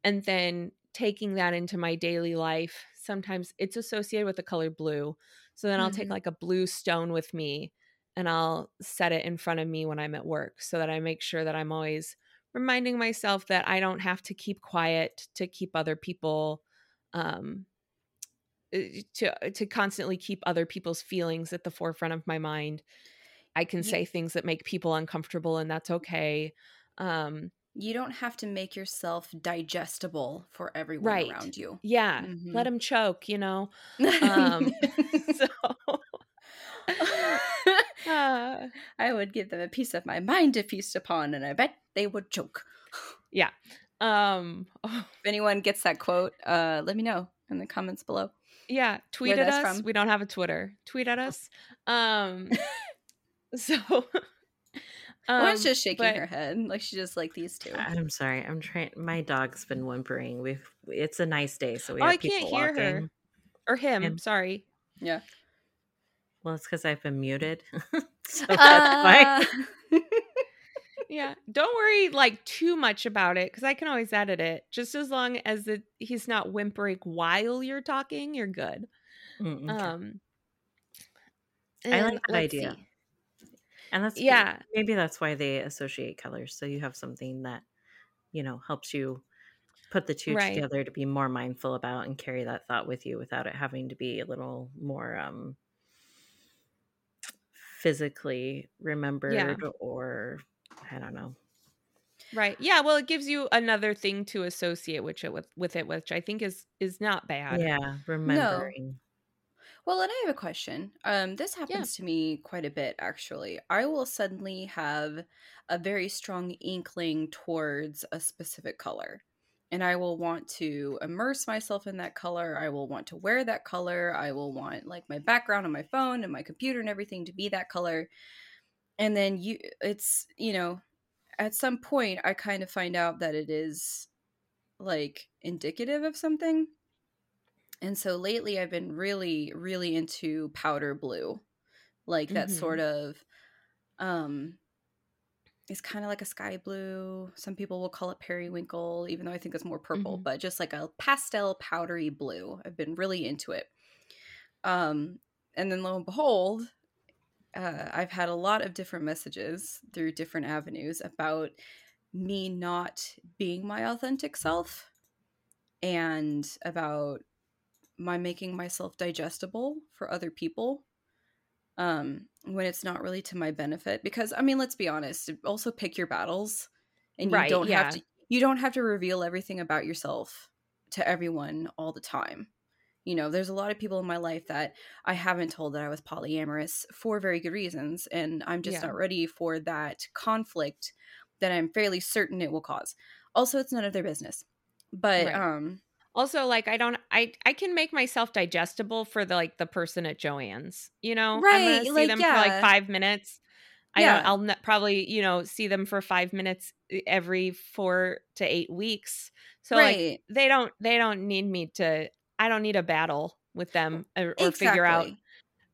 and then taking that into my daily life. Sometimes it's associated with the color blue. So then I'll mm-hmm. take like a blue stone with me and I'll set it in front of me when I'm at work so that I make sure that I'm always reminding myself that I don't have to keep quiet to keep other people um eh, to to constantly keep other people's feelings at the forefront of my mind. I can say things that make people uncomfortable and that's okay. Um you don't have to make yourself digestible for everyone right. around you. Yeah. Mm-hmm. Let them choke, you know. Um so I would give them a piece of my mind to feast upon, and I bet they would choke. Yeah. Um, oh. If anyone gets that quote, uh, let me know in the comments below. Yeah, tweet at us. From. We don't have a Twitter. Tweet at us. Um, so. Um, Lauren's just shaking but, her head, like she's just like these two. I'm sorry, I'm trying. My dog's been whimpering. We've. It's a nice day, so we. Oh, I can't hear walking. her or him. And, sorry. Yeah. Well, it's because I've been muted. so that's uh... why. yeah. Don't worry like too much about it because I can always edit it. Just as long as it, he's not whimpering while you're talking, you're good. Mm, okay. Um I like that idea. See. And that's yeah. Maybe that's why they associate colors. So you have something that, you know, helps you put the two right. together to be more mindful about and carry that thought with you without it having to be a little more um physically remembered yeah. or I don't know. Right. Yeah, well it gives you another thing to associate with it with, with it which I think is is not bad. Yeah, remembering. No. Well, and I have a question. Um, this happens yeah. to me quite a bit, actually. I will suddenly have a very strong inkling towards a specific color and I will want to immerse myself in that color. I will want to wear that color. I will want like my background on my phone and my computer and everything to be that color. And then you it's, you know, at some point I kind of find out that it is like indicative of something. And so lately I've been really really into powder blue. Like that mm-hmm. sort of um is kind of like a sky blue. Some people will call it periwinkle, even though I think it's more purple, mm-hmm. but just like a pastel powdery blue. I've been really into it. Um, and then lo and behold, uh, I've had a lot of different messages through different avenues about me not being my authentic self and about my making myself digestible for other people um when it's not really to my benefit because i mean let's be honest also pick your battles and you right, don't yeah. have to you don't have to reveal everything about yourself to everyone all the time you know there's a lot of people in my life that i haven't told that i was polyamorous for very good reasons and i'm just yeah. not ready for that conflict that i'm fairly certain it will cause also it's none of their business but right. um also like i don't i i can make myself digestible for the like the person at joann's you know right see like, them yeah. for like five minutes I yeah. I'll ne- probably, you know, see them for five minutes eh, every four to eight weeks. So right. like they don't they don't need me to I don't need a battle with them or, or exactly. figure out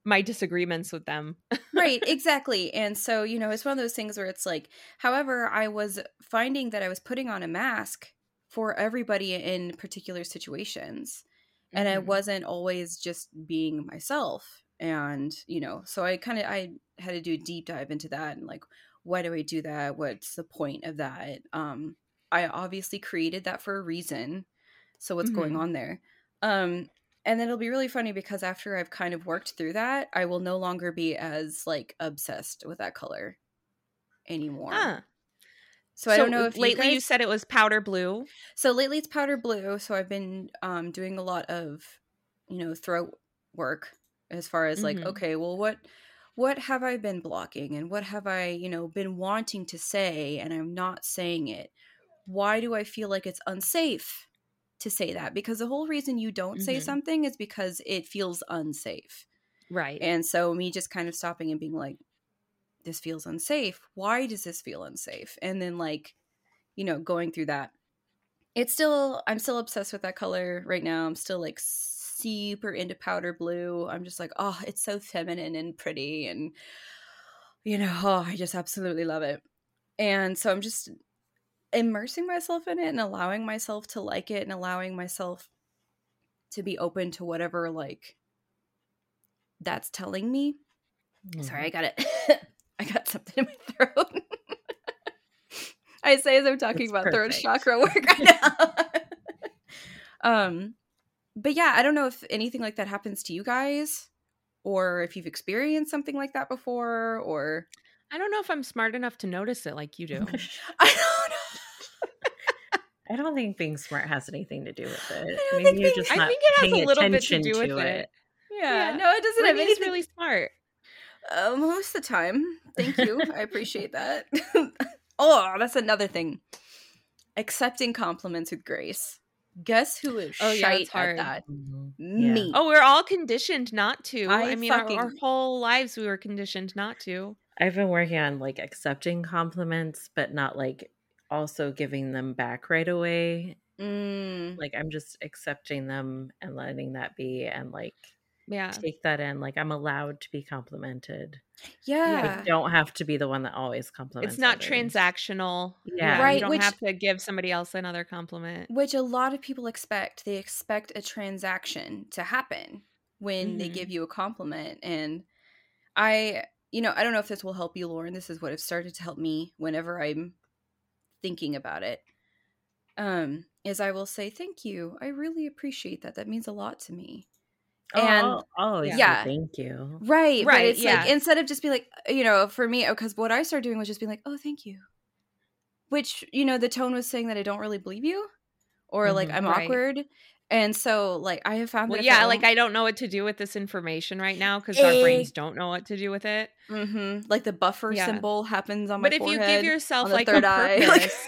my disagreements with them. right, exactly. And so, you know, it's one of those things where it's like, however, I was finding that I was putting on a mask for everybody in particular situations. Mm-hmm. And I mm-hmm. wasn't always just being myself. And, you know, so I kind of I had to do a deep dive into that and like why do I do that? What's the point of that? Um I obviously created that for a reason. So what's mm-hmm. going on there? Um and then it'll be really funny because after I've kind of worked through that, I will no longer be as like obsessed with that color anymore. So, so, I don't know if lately you, guys... you, said it was powder blue. So lately it's powder blue. So I've been um, doing a lot of, you know, throat work as far as like, mm-hmm. okay, well, what what have I been blocking and what have I, you know, been wanting to say and I'm not saying it? Why do I feel like it's unsafe to say that? Because the whole reason you don't mm-hmm. say something is because it feels unsafe. Right. And so me just kind of stopping and being like, this feels unsafe. Why does this feel unsafe? And then like, you know, going through that. It's still I'm still obsessed with that color right now. I'm still like super into powder blue. I'm just like, oh, it's so feminine and pretty and you know, oh, I just absolutely love it. And so I'm just immersing myself in it and allowing myself to like it and allowing myself to be open to whatever like that's telling me. Mm-hmm. Sorry, I got it. I got something in my throat. I say as I'm talking it's about perfect. third chakra work right now. um, but yeah, I don't know if anything like that happens to you guys, or if you've experienced something like that before, or I don't know if I'm smart enough to notice it like you do. I don't know. I don't think being smart has anything to do with it. I, I mean, you just I think it has a little bit to do with it. it. Yeah, yeah, no, it doesn't have anything. really smart. Uh, most of the time. Thank you. I appreciate that. oh, that's another thing. Accepting compliments with grace. Guess who is oh, shite yeah, at that? Mm-hmm. Me. Oh, we're all conditioned not to. I, I mean, fucking... our, our whole lives we were conditioned not to. I've been working on like accepting compliments, but not like also giving them back right away. Mm. Like I'm just accepting them and letting that be and like yeah. take that in like i'm allowed to be complimented. Yeah. i don't have to be the one that always compliments it's not others. transactional. Yeah. Right you don't which, have to give somebody else another compliment. Which a lot of people expect they expect a transaction to happen when mm-hmm. they give you a compliment and i you know i don't know if this will help you lauren this is what has started to help me whenever i'm thinking about it um is i will say thank you i really appreciate that that means a lot to me and oh, oh yeah. thank you right right it's yeah. like instead of just being like uh, you know for me because what i started doing was just being like oh thank you which you know the tone was saying that i don't really believe you or mm-hmm, like i'm right. awkward and so like i have found well, yeah like i don't know what to do with this information right now because our brains don't know what to do with it mm-hmm. like the buffer yeah. symbol happens on my but if you give yourself like a purpose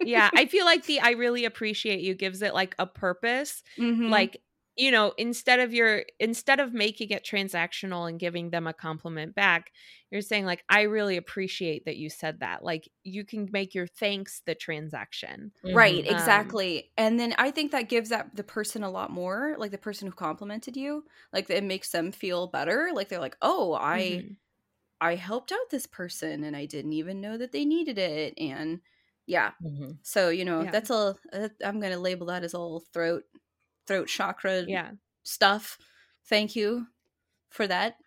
yeah i feel like the i really appreciate you gives it like a purpose mm-hmm. like you know instead of your instead of making it transactional and giving them a compliment back you're saying like i really appreciate that you said that like you can make your thanks the transaction right mm-hmm. exactly um, and then i think that gives that the person a lot more like the person who complimented you like it makes them feel better like they're like oh i mm-hmm. I helped out this person and I didn't even know that they needed it. And yeah. Mm-hmm. So, you know, Yeah. that's a, uh, I'm going to label that as all throat, throat chakra Yeah. stuff. Thank you for that.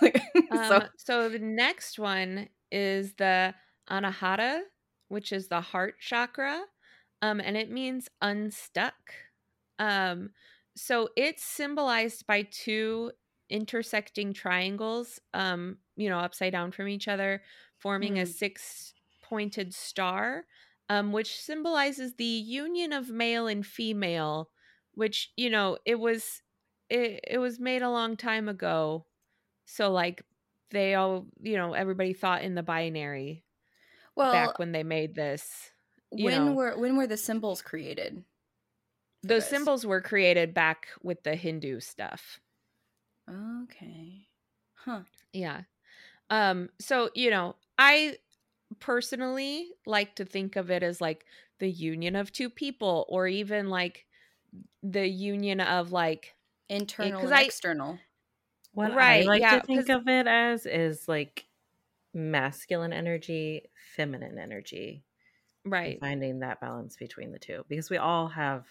Um, so, so the next one is the anahata, which is the heart chakra, um, and it means unstuck. Um, so it's symbolized by two intersecting triangles, um, you know, upside down from each other, forming a Hmm. six-pointed star, um, which symbolizes the union of male and female. Which you know, it was it, it was made a long time ago so like they all, you know, everybody thought in the binary well, back when they made this. when know. were when were the symbols created? Those this? symbols were created back with the Hindu stuff. Okay. Huh. Yeah. Um so, you know, I personally like to think of it as like the union of two people or even like the union of like eh, Internal 'cause and I- external. What Right, I like yeah, to think of it as is like masculine energy, feminine energy, right. finding that balance between the two because we all have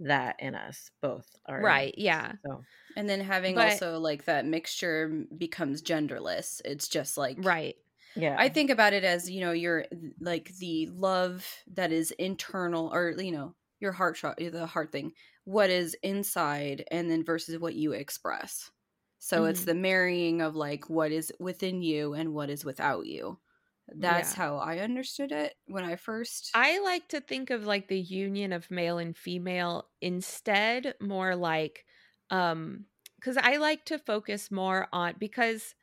that in us. Both are Right, us. yeah. So And then having But- also like that mixture becomes genderless. It's just like Right. yeah, I think about it as you know your like the love that is internal or you know your heart shot the heart thing what is inside and then versus what you express. So it's Mhm. the marrying of like what is within you and what is without you. That's Yeah. how I understood it when I first I like to think of like the union of male and female instead more like um cuz I like to focus more on because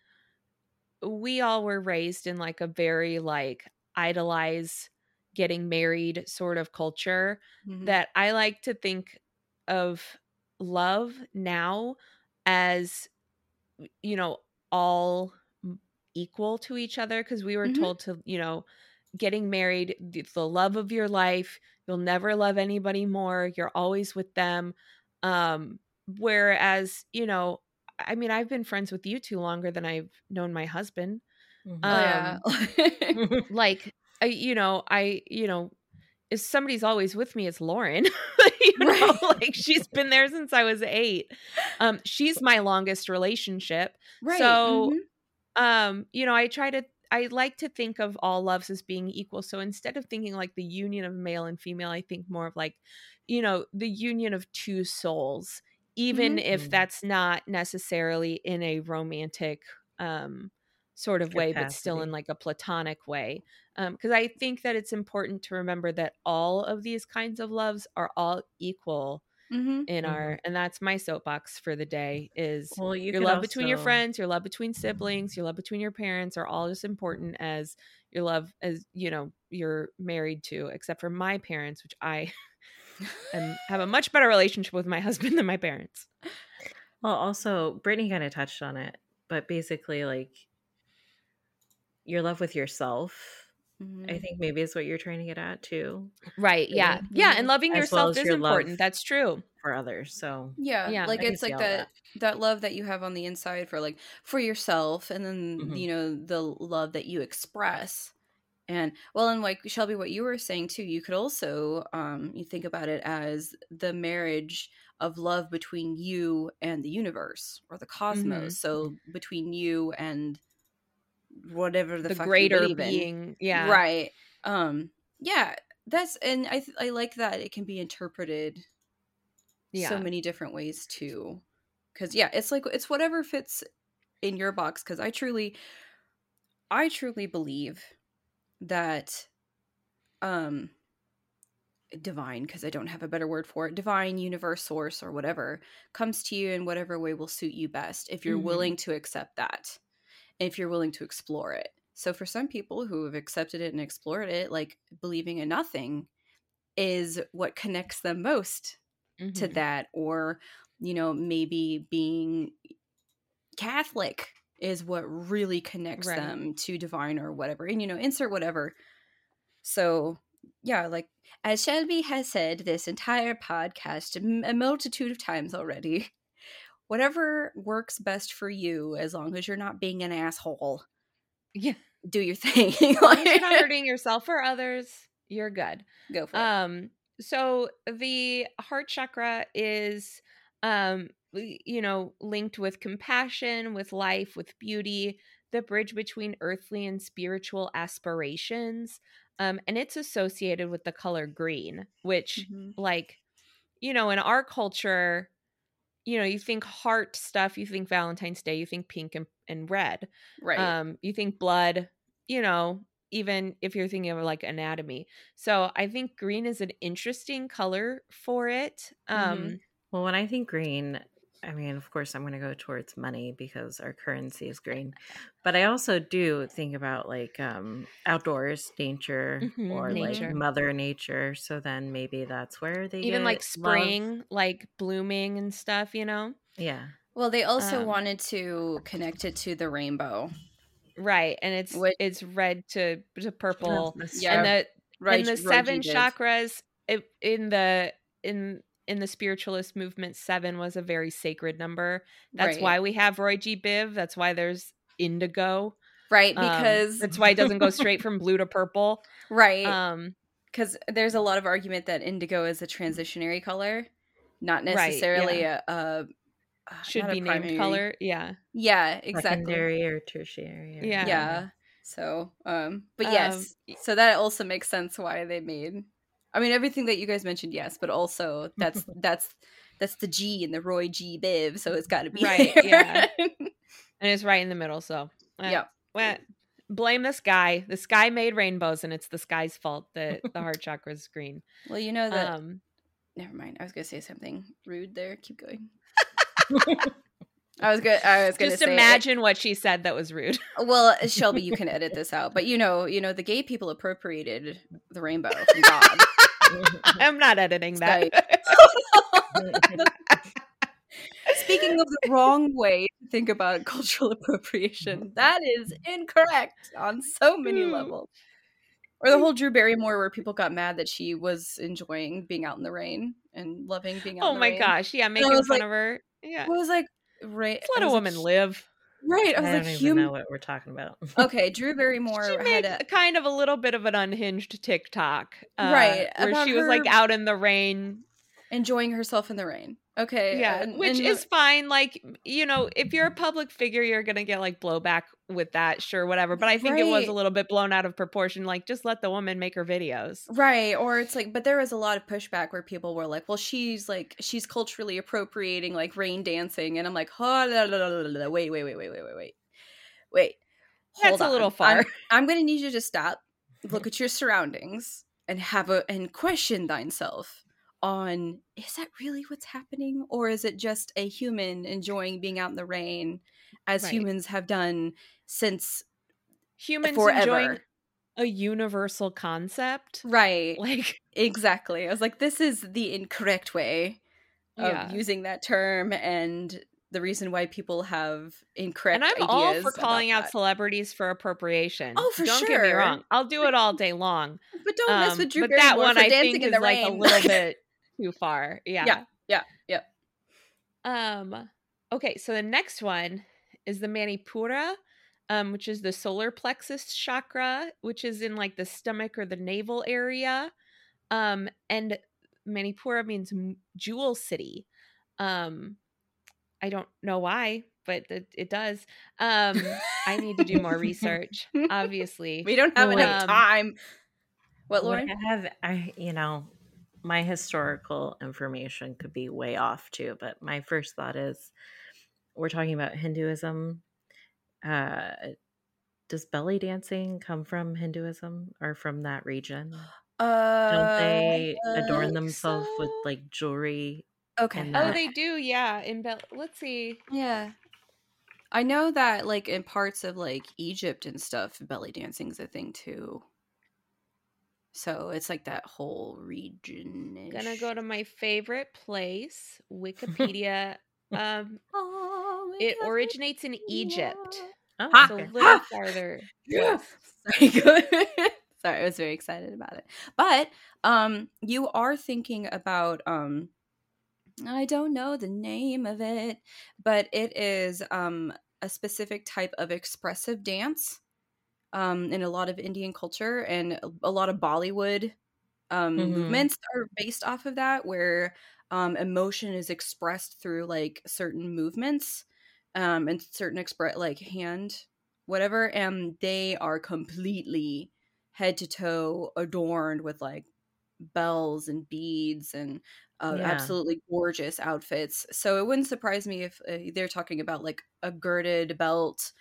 we all were raised in like a very like idolize getting married sort of culture Mhm. that I like to think of love now as you know all equal to each other because we were Mhm. told to you know getting married the, love of your life you'll never love anybody more you're always with them um whereas you know i mean i've been friends with you two longer than i've known my husband Mhm. oh yeah. like I, you know i you know if somebody's always with me it's lauren you know Right. like she's been there since i was eight um she's my longest relationship right. So, mhm. um you know i try to i like to think of all loves as being equal so instead of thinking like the union of male and female i think more of like you know the union of two souls even if Mhm. that's not necessarily in a romantic um sort of way but still in like a platonic way um because i think that it's important to remember that all of these kinds of loves are all equal Mhm. in Mhm. our and that's my soapbox for the day is well, you your love between your friends, your love between siblings, your love between your parents are all as important as your love as you know you're married to, except for my parents, which I am, have a much better relationship with my husband than my parents. Well, also Brittany kind of touched on it, but basically, like your love with yourself. I Mhm. think maybe is what you're trying to get at too Right? Yeah, yeah, and loving As yourself as is your important. That's true. for others. So Yeah, Yeah, like I it's like all that, that love that you have on the inside for like for yourself, and then Mhm. you know the love that you express. And well, and like Shelby, what you were saying too, you could also um you think about it as the marriage of love between you and the universe or the cosmos. Mhm. So between you and whatever the, The, greater in. being, yeah, right. Um yeah that's and i th- i like that it can be interpreted yeah, so many different ways too. Because yeah it's like it's whatever fits in your box because i truly i truly believe that um divine because i don't have a better word for it divine universe source or whatever comes to you in whatever way will suit you best if you're Mhm. willing to accept that if you're willing to explore it so for some people who have accepted it and explored it like believing in nothing is what connects them most to Mhm. that or you know maybe being catholic is what really connects Right. them to divine or whatever and you know insert whatever so yeah like as shelby has said this entire podcast a multitude of times already whatever works best for you, as long as you're not being an asshole. Yeah. Do your thing. As long as you're not hurting yourself or others, you're good. Go for it. Um, so the heart chakra is um you know linked with compassion with life with beauty the bridge between earthly and spiritual aspirations um and it's associated with the color green which Mhm. like you know in our culture you know you think heart stuff you think valentine's day you think pink and, and red Right. um you think blood you know even if you're thinking of like anatomy so i think green is an interesting color for it um Mhm. Well, when I think green, I mean, of course, I'm going to go towards money because our currency is green. But I also do think about like um, outdoors, nature, Mhm, or nature. like Mother Nature. So then maybe that's where they even like get love. spring like blooming and stuff you know Yeah. well, they also um, wanted to connect it to the rainbow. right and it's What- it's red to to purple Yeah. and the Right. and the seven chakras it, in the in in the spiritualist movement seven was a very sacred number that's right. why we have roy g biv that's why there's indigo Right, Um, because that's why it doesn't go straight from blue to purple right. um because there's a lot of argument that indigo is a transitionary color, not Right, necessarily a, a uh, should not a be named primary. color yeah Yeah, exactly. Secondary or tertiary. Or Yeah. Yeah. So, um, but Um, yes, so that also makes sense why they made. I mean, everything that you guys mentioned, yes, but also that's that's that's the G in the Roy G Biv, so it's got to be Right, there. yeah. and it's right in the middle so uh, yeah. well, blame the sky the sky made rainbows and it's the sky's fault that the heart chakra is green Well, you know that. um never mind. I was gonna say something rude there. Keep going. I was good. I was gonna just say. imagine what she said that was rude Well, Shelby, you can edit this out, but you know, you know, the gay people appropriated the rainbow from God. i'm not editing that Speaking of the wrong way to think about cultural appropriation, that is incorrect on so many Hmm. levels. Or the whole Drew Barrymore where people got mad that she was enjoying being out in the rain and loving being out oh in the my rain. gosh yeah making fun like- of her yeah I was like, right. Let a woman live Right. I I was don't like, even human. know what we're talking about. Okay, Drew Barrymore she had made a. kind of a little bit of an unhinged TikTok, uh, Right, Where she was like out in the rain, enjoying herself in the rain. Okay. Yeah. And, which and is fine. Like, you know, if you're a public figure, you're going to get like blowback with that, sure, whatever. But I think right. it was a little bit blown out of proportion. Like, just let the woman make her videos. Right. Or it's like, but there was a lot of pushback where people were like, well, she's like, she's culturally appropriating like rain dancing. And I'm like, oh, la, la, la, wait, wait, wait, wait, wait, wait, wait. Wait. That's on. a little far. I'm, I'm going to need you to stop, look at your surroundings, and have a, and question thine self on: Is that really what's happening, or is it just a human enjoying being out in the rain, as Right. humans have done since Humans forever? enjoying a universal concept, Right. like Exactly. I was like, this is the incorrect way of yeah. using that term and the reason why people have incorrect And I'm all for calling out that. celebrities for appropriation. Oh, for Don't get me wrong. I'll do it all day long. But don't mess Um, with Drew but that Barrymore one for I dancing think in is the like rain. a little bit too far. Yeah. Yeah. yeah, yeah. Um. Okay, so the next one is the Manipura, um, which is the solar plexus chakra, which is in like the stomach or the navel area. Um, and Manipura means jewel city. Um, I don't know why, but it, it does. Um, I need to do more research, obviously. We don't have Well, enough um, time. What, Well, Lauren? I have I you know my historical information could be way off too, but my first thought is we're talking about Hinduism. Uh, does belly dancing come from Hinduism or from that region? Uh, Don't they I adorn think themselves with like jewelry? Okay. and Oh, they do, yeah. In Bel, let's see. Yeah. I know that like in parts of like Egypt and stuff, belly dancing's a thing too. So it's like that whole region. Gonna go to my favorite place, Wikipedia. um, it originates in Egypt. Oh! It's a little farther. Yeah. Sorry, Sorry, I was very excited about it. But um you are thinking about um I don't know the name of it, but it is um, a specific type of expressive dance um, in a lot of Indian culture, and a lot of Bollywood um, mm-hmm. movements are based off of that, where um, emotion is expressed through like certain movements um, and certain express like hand whatever, and they are completely head to toe adorned with like bells and beads and uh, yeah. absolutely gorgeous outfits. So it wouldn't surprise me if uh, they're talking about like a girded belt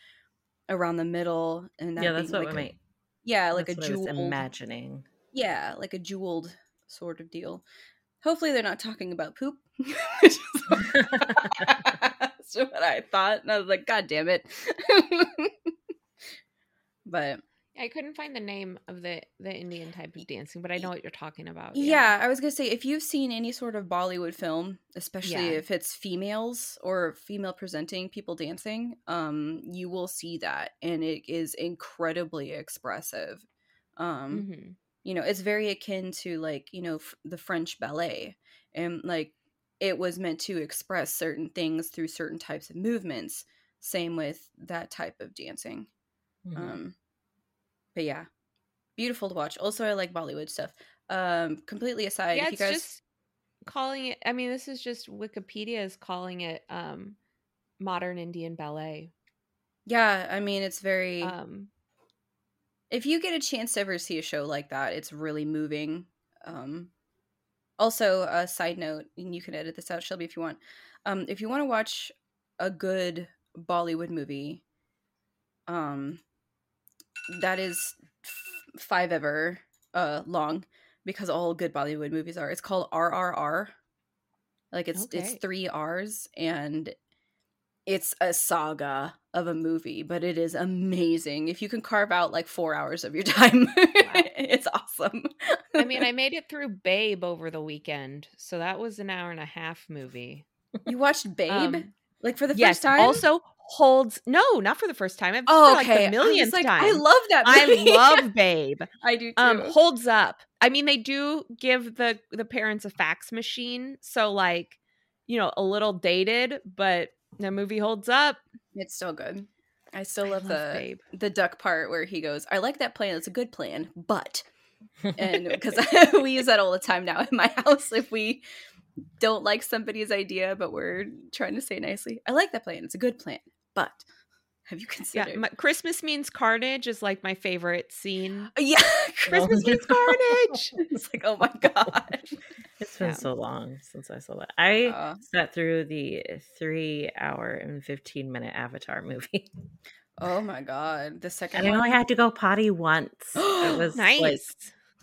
around the middle, and yeah, that's what like a, Yeah, like that's a jewel. Imagining. Yeah, like a jeweled sort of deal. Hopefully, they're not talking about poop. That's what I thought, and I was like, "God damn it!" but I couldn't find the name of the the Indian type of dancing, but I know what you're talking about. Yeah, yeah I was gonna say if you've seen any sort of Bollywood film, especially yeah. if it's females or female presenting people dancing, um, you will see that, and it is incredibly expressive. Um, mm-hmm. you know, it's very akin to like you know f- the French ballet, and like it was meant to express certain things through certain types of movements. Same with that type of dancing. Mm-hmm. Um but yeah, beautiful to watch. Also, I like Bollywood stuff. Um, completely aside, yeah, if you guys just calling it. I mean, this is just Wikipedia is calling it um, modern Indian ballet. Yeah, I mean, it's very. Um, if you get a chance to ever see a show like that, it's really moving. Um, also, a side note, and you can edit this out, Shelby, if you want. Um, if you want to watch a good Bollywood movie, um, that is f- five ever uh long because all good Bollywood movies are. It's called RRR. Like it's okay. it's three R's and it's a saga of a movie, but it is amazing. If you can carve out like four hours of your time, wow. it's awesome. I mean, I made it through Babe over the weekend, so that was an hour and a half movie. You watched Babe? Um, like for the yes, first time? Also, holds no, not for the first time. I've oh, okay. like the millionth like, time. I love that. Movie. I love Babe. I do um, too. Um, holds up. I mean, they do give the the parents a fax machine, so like, you know, a little dated, but the movie holds up. It's still good. I still love, I love the Babe. the duck part where he goes, "I like that plan. It's a good plan, but." and because we use that all the time now in my house if we don't like somebody's idea but we're trying to say nicely i like that plan it's a good plan but have you considered? Yeah, my, Christmas means carnage is like my favorite scene. Uh, yeah, Christmas means carnage. it's like, oh my god, it's been yeah. so long since I saw that. I uh, sat through the three-hour and fifteen-minute Avatar movie. Oh my god, the second. And one? I only had to go potty once. it was nice. Like,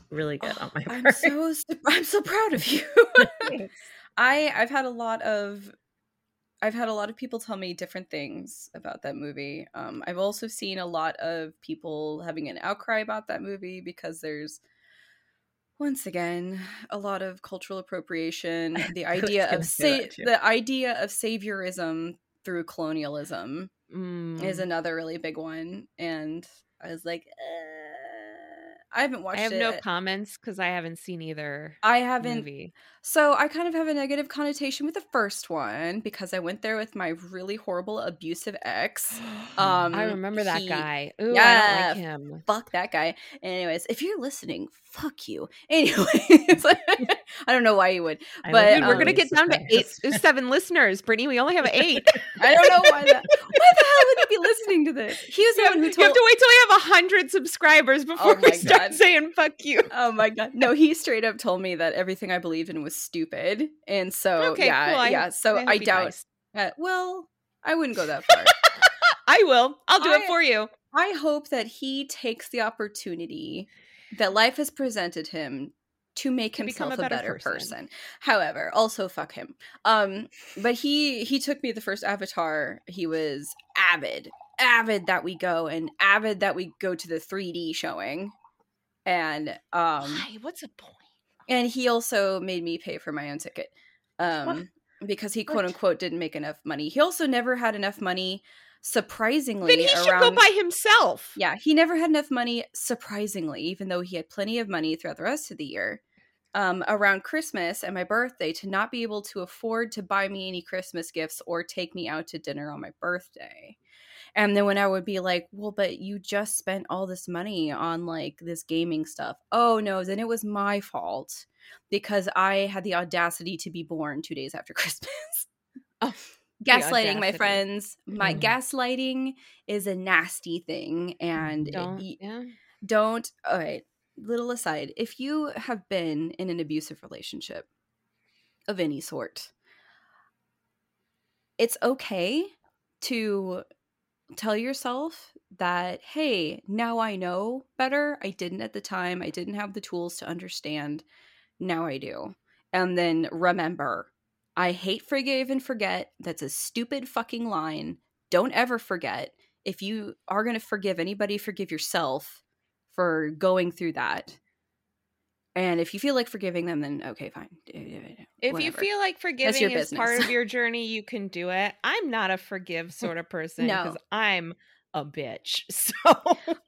really good oh, on my part. I'm so I'm so proud of you. I I've had a lot of I've had a lot of people tell me different things about that movie. Um, I've also seen a lot of people having an outcry about that movie because there's once again a lot of cultural appropriation, the idea of sa- the idea of saviorism through colonialism mm. is another really big one, and I was like. Uh, I haven't watched. I have it. no comments because I haven't seen either. I haven't. Movie. So I kind of have a negative connotation with the first one because I went there with my really horrible abusive ex. Um, I remember that he, guy. Ooh, yeah, I like him. Fuck that guy. Anyways, if you're listening, fuck you. Anyways, I don't know why you would, but Dude, we're um, gonna get down to eight, seven listeners. Brittany, we only have eight. I don't know why that. Why the hell would he be listening to this? He was the one who told. You have to wait till we have a hundred subscribers before oh we start God. saying "fuck you." Oh my God! No, he straight up told me that everything I believed in was stupid, and so okay, yeah, cool. yeah. So I, I doubt. Nice. Uh, well, I wouldn't go that far. I will. I'll do I, it for you. I hope that he takes the opportunity that life has presented him to make to himself a better, better person. person. However, also fuck him. Um, but he he took me the first Avatar. He was avid, avid that we go and avid that we go to the 3D showing. And um, Why? What's the point? And he also made me pay for my own ticket. Um, what? because he quote unquote didn't make enough money. He also never had enough money surprisingly then he around, should go by himself yeah he never had enough money surprisingly even though he had plenty of money throughout the rest of the year um, around Christmas and my birthday to not be able to afford to buy me any Christmas gifts or take me out to dinner on my birthday. And then when I would be like, well, but you just spent all this money on like this gaming stuff. Oh no, then it was my fault because I had the audacity to be born two days after Christmas. Oh, gaslighting, my friends. My mm. gaslighting is a nasty thing. And don't, it, yeah. don't, all right, little aside, if you have been in an abusive relationship of any sort, it's okay to tell yourself that, hey, now I know better. I didn't at the time. I didn't have the tools to understand. Now I do. And then remember, I hate forgive and forget. That's a stupid fucking line. Don't ever forget. If you are going to forgive anybody, forgive yourself for going through that. And if you feel like forgiving them, then okay, fine. If you feel like forgiving is business. part of your journey, you can do it. I'm not a forgive sort of person because no. I'm a bitch. So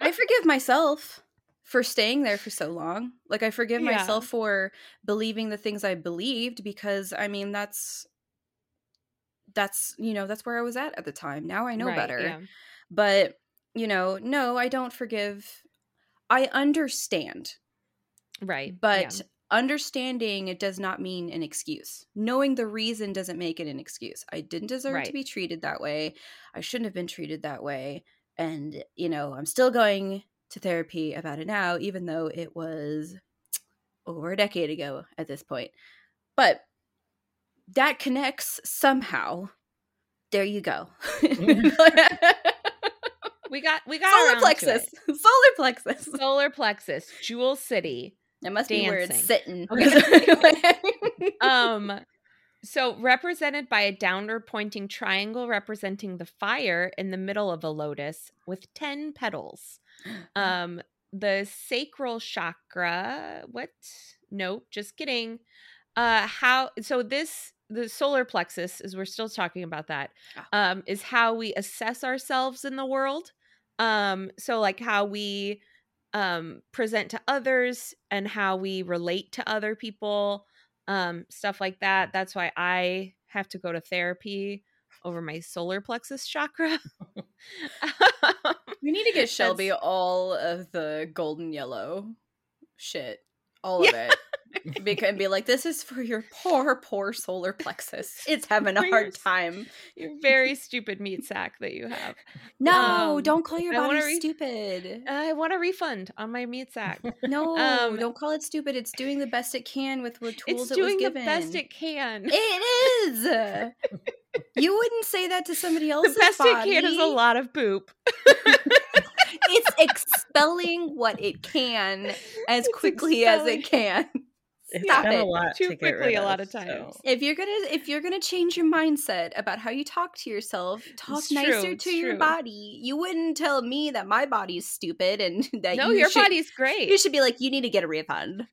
I forgive myself for staying there for so long. Like I forgive yeah. myself for believing the things I believed because I mean that's that's you know that's where I was at at the time. Now I know right, better. Yeah. But you know, no, I don't forgive. I understand Right. But yeah. understanding it does not mean an excuse. Knowing the reason doesn't make it an excuse. I didn't deserve right. to be treated that way. I shouldn't have been treated that way. And, you know, I'm still going to therapy about it now, even though it was over a decade ago at this point. But that connects somehow. There you go. we got we got solar plexus. Solar plexus. Solar plexus. Jewel City. It must dancing. be where it's sitting. Okay. um so represented by a downward pointing triangle representing the fire in the middle of a lotus with 10 petals. Um the sacral chakra, what? Nope, just kidding. Uh how so this the solar plexus is we're still talking about that ah. um is how we assess ourselves in the world um so like how we um, present to others and how we relate to other people, um, stuff like that. That's why I have to go to therapy over my solar plexus chakra. we need to get Shelby all of the golden yellow shit, all of yeah. it and be like, "This is for your poor, poor solar plexus. It's having a hard time." Your very stupid meat sack that you have. No, um, don't call your body re- stupid. I want a refund on my meat sack. No, um, don't call it stupid. It's doing the best it can with the tools it's doing it the best it can. It is. you wouldn't say that to somebody else. The best body. it can is a lot of poop it's expelling what it can as it's quickly expelling. as it can. It's Stop it. a lot too quickly a lot of times. So. If you're gonna if you're gonna change your mindset about how you talk to yourself, talk it's nicer true, to your true. body. You wouldn't tell me that my body's stupid and that no, you your should, body's great. You should be like, you need to get a refund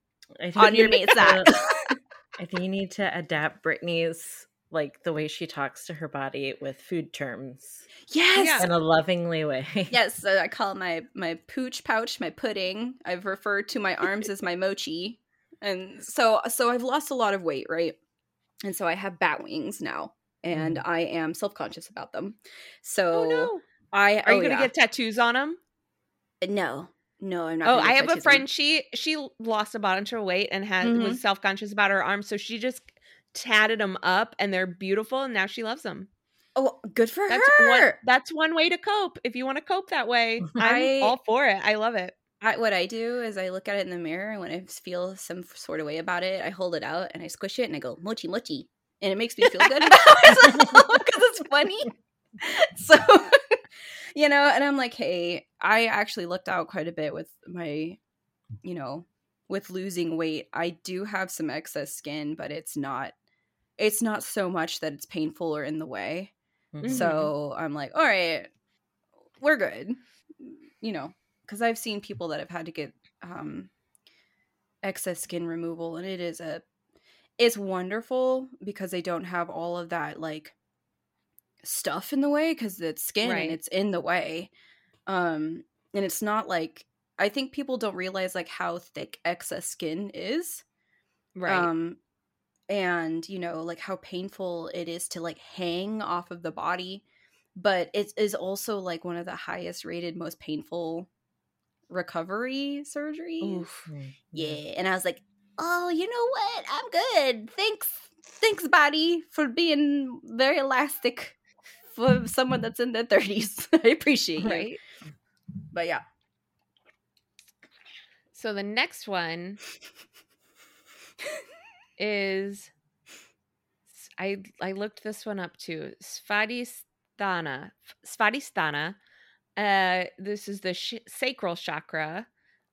on your mate's I think you need to adapt Brittany's like the way she talks to her body with food terms. Yes, in a lovingly way. Yes, so I call my my pooch pouch my pudding. I've referred to my arms as my mochi and so so I've lost a lot of weight, right? And so I have bat wings now, and mm. I am self conscious about them. So oh, no. I are oh, you gonna yeah. get tattoos on them? No, no, I'm not. Oh, I have a friend. She she lost a bunch of weight and had mm-hmm. was self conscious about her arms, so she just tatted them up, and they're beautiful. And now she loves them. Oh, good for that's her. One, that's one way to cope. If you want to cope that way, I'm I, all for it. I love it. I, what I do is I look at it in the mirror, and when I feel some sort of way about it, I hold it out and I squish it and I go mochi mochi, and it makes me feel good about myself because it's funny. So, you know, and I'm like, hey, I actually looked out quite a bit with my, you know, with losing weight. I do have some excess skin, but it's not, it's not so much that it's painful or in the way. Mm-hmm. So I'm like, all right, we're good. You know, because I've seen people that have had to get um, excess skin removal, and it is a it's wonderful because they don't have all of that like stuff in the way because it's skin right. and it's in the way. Um, and it's not like I think people don't realize like how thick excess skin is. Right. Um and you know like how painful it is to like hang off of the body but it is also like one of the highest rated most painful recovery surgery. Oof. Mm, yeah and i was like oh you know what i'm good thanks thanks body for being very elastic for someone that's in their 30s i appreciate Right. you but yeah So the next one is I I looked this one up too. Svadhisthana. Svadhisthana. Uh this is the sh- sacral chakra.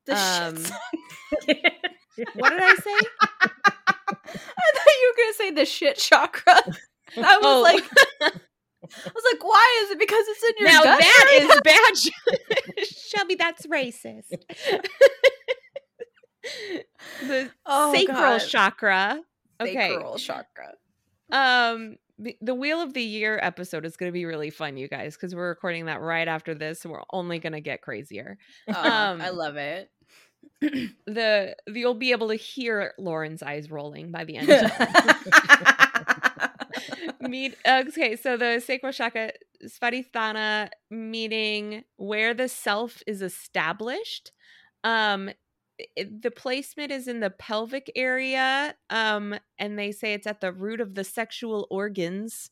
the Um, shit What did I say? I thought you were gonna say the shit chakra. I was Oh. like, I was like, why is it because it's in your now gut that area? is bad. Shelby, that's racist. the Oh, sacral God. chakra. Okay. Sacral chakra. Um the, wheel of the year episode is going to be really fun you guys because we're recording that right after this and we're only going to get crazier Oh, Um, I love it. the you'll be able to hear lauren's eyes rolling by the end of Meet, okay so the chakra svadhisthana meaning where the self is established um the placement is in the pelvic area um and they say it's at the root of the sexual organs.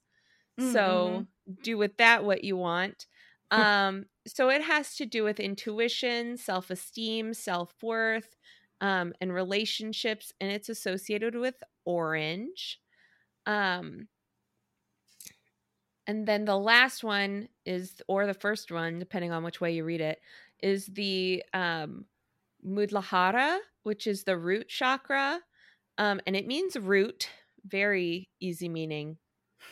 Mm, so do with that what you want. Um so it has to do with intuition self-esteem self-worth um and relationships and it's associated with orange. Um and then the last one is or the first one depending on which way you read it is the um mudlahara which is the root chakra um and it means root very easy meaning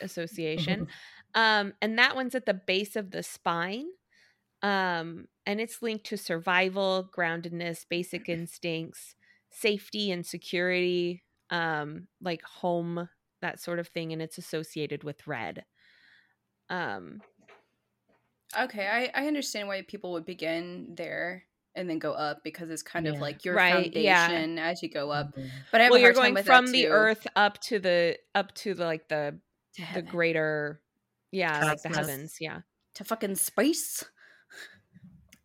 association um and that one's at the base of the spine um and it's linked to survival groundedness basic instincts safety and security um like home that sort of thing and it's associated with red. Um Okay, I, I understand why people would begin there and then go up because it's kind of like your Right, yeah. foundation as you go up. Mm-hmm. But I have well you're going from the earth up to the up to the like the the greater yeah like the heavens yeah to fucking space.